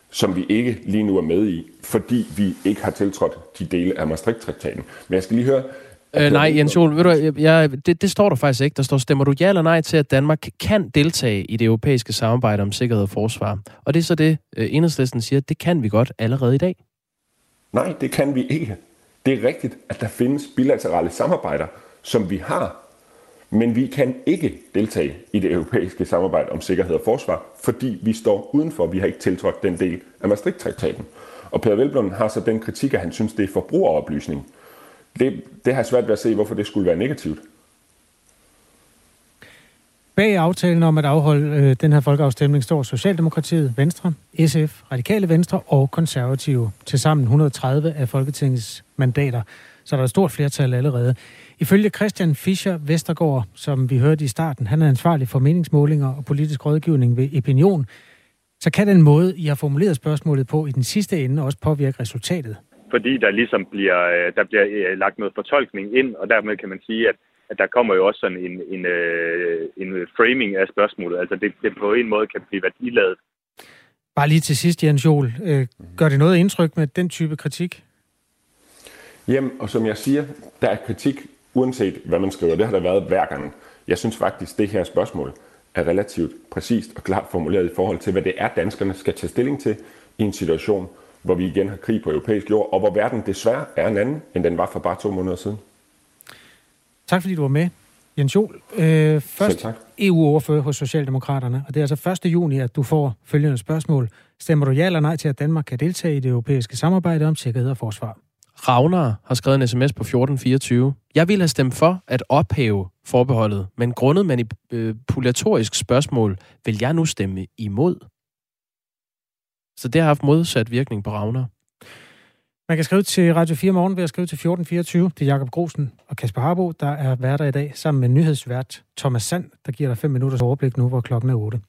som vi ikke lige nu er med i, fordi vi ikke har tiltrådt de dele af Maastricht-traktaten. Men jeg skal lige høre, Øh, nej, Jens Jol, ved du, jeg, jeg, det, det står der faktisk ikke. Der står, stemmer du ja eller nej til, at Danmark kan deltage i det europæiske samarbejde om sikkerhed og forsvar? Og det er så det, øh, enhedslisten siger, det kan vi godt allerede i dag. Nej, det kan vi ikke. Det er rigtigt, at der findes bilaterale samarbejder, som vi har, men vi kan ikke deltage i det europæiske samarbejde om sikkerhed og forsvar, fordi vi står udenfor. Vi har ikke tiltrådt den del af Maastricht-traktaten. Og Per Velblom har så den kritik, at han synes, det er forbrugeroplysning. Det, det har jeg svært ved at se, hvorfor det skulle være negativt. Bag aftalen om at afholde øh, den her folkeafstemning står Socialdemokratiet, Venstre, SF, Radikale Venstre og Konservative. Tilsammen 130 af Folketingets mandater. Så der er et stort flertal allerede. Ifølge Christian Fischer Vestergaard, som vi hørte i starten, han er ansvarlig for meningsmålinger og politisk rådgivning ved Opinion, så kan den måde, I har formuleret spørgsmålet på i den sidste ende, også påvirke resultatet fordi der ligesom bliver, øh, der bliver øh, lagt noget fortolkning ind, og dermed kan man sige, at, at der kommer jo også sådan en, en, øh, en framing af spørgsmålet. Altså det, det på en måde kan blive værdiladet. Bare lige til sidst, Jens Jol. Gør det noget indtryk med den type kritik? Jamen, og som jeg siger, der er kritik, uanset hvad man skriver. Det har der været hver gang. Jeg synes faktisk, det her spørgsmål er relativt præcist og klart formuleret i forhold til, hvad det er, danskerne skal tage stilling til i en situation, hvor vi igen har krig på europæisk jord, og hvor verden desværre er en anden, end den var for bare to måneder siden. Tak fordi du var med, Jens Jol. Øh, først EU-overfører hos Socialdemokraterne, og det er altså 1. juni, at du får følgende spørgsmål. Stemmer du ja eller nej til, at Danmark kan deltage i det europæiske samarbejde om sikkerhed og forsvar? Ravner har skrevet en sms på 1424. Jeg vil have stemt for at ophæve forbeholdet, men grundet manipulatorisk spørgsmål vil jeg nu stemme imod. Så det har haft modsat virkning på Ravner. Man kan skrive til Radio 4 morgen ved at skrive til 1424. Det er Jakob Grosen og Kasper Harbo, der er værter i dag, sammen med nyhedsvært Thomas Sand, der giver dig 5 minutters overblik nu, hvor klokken er 8.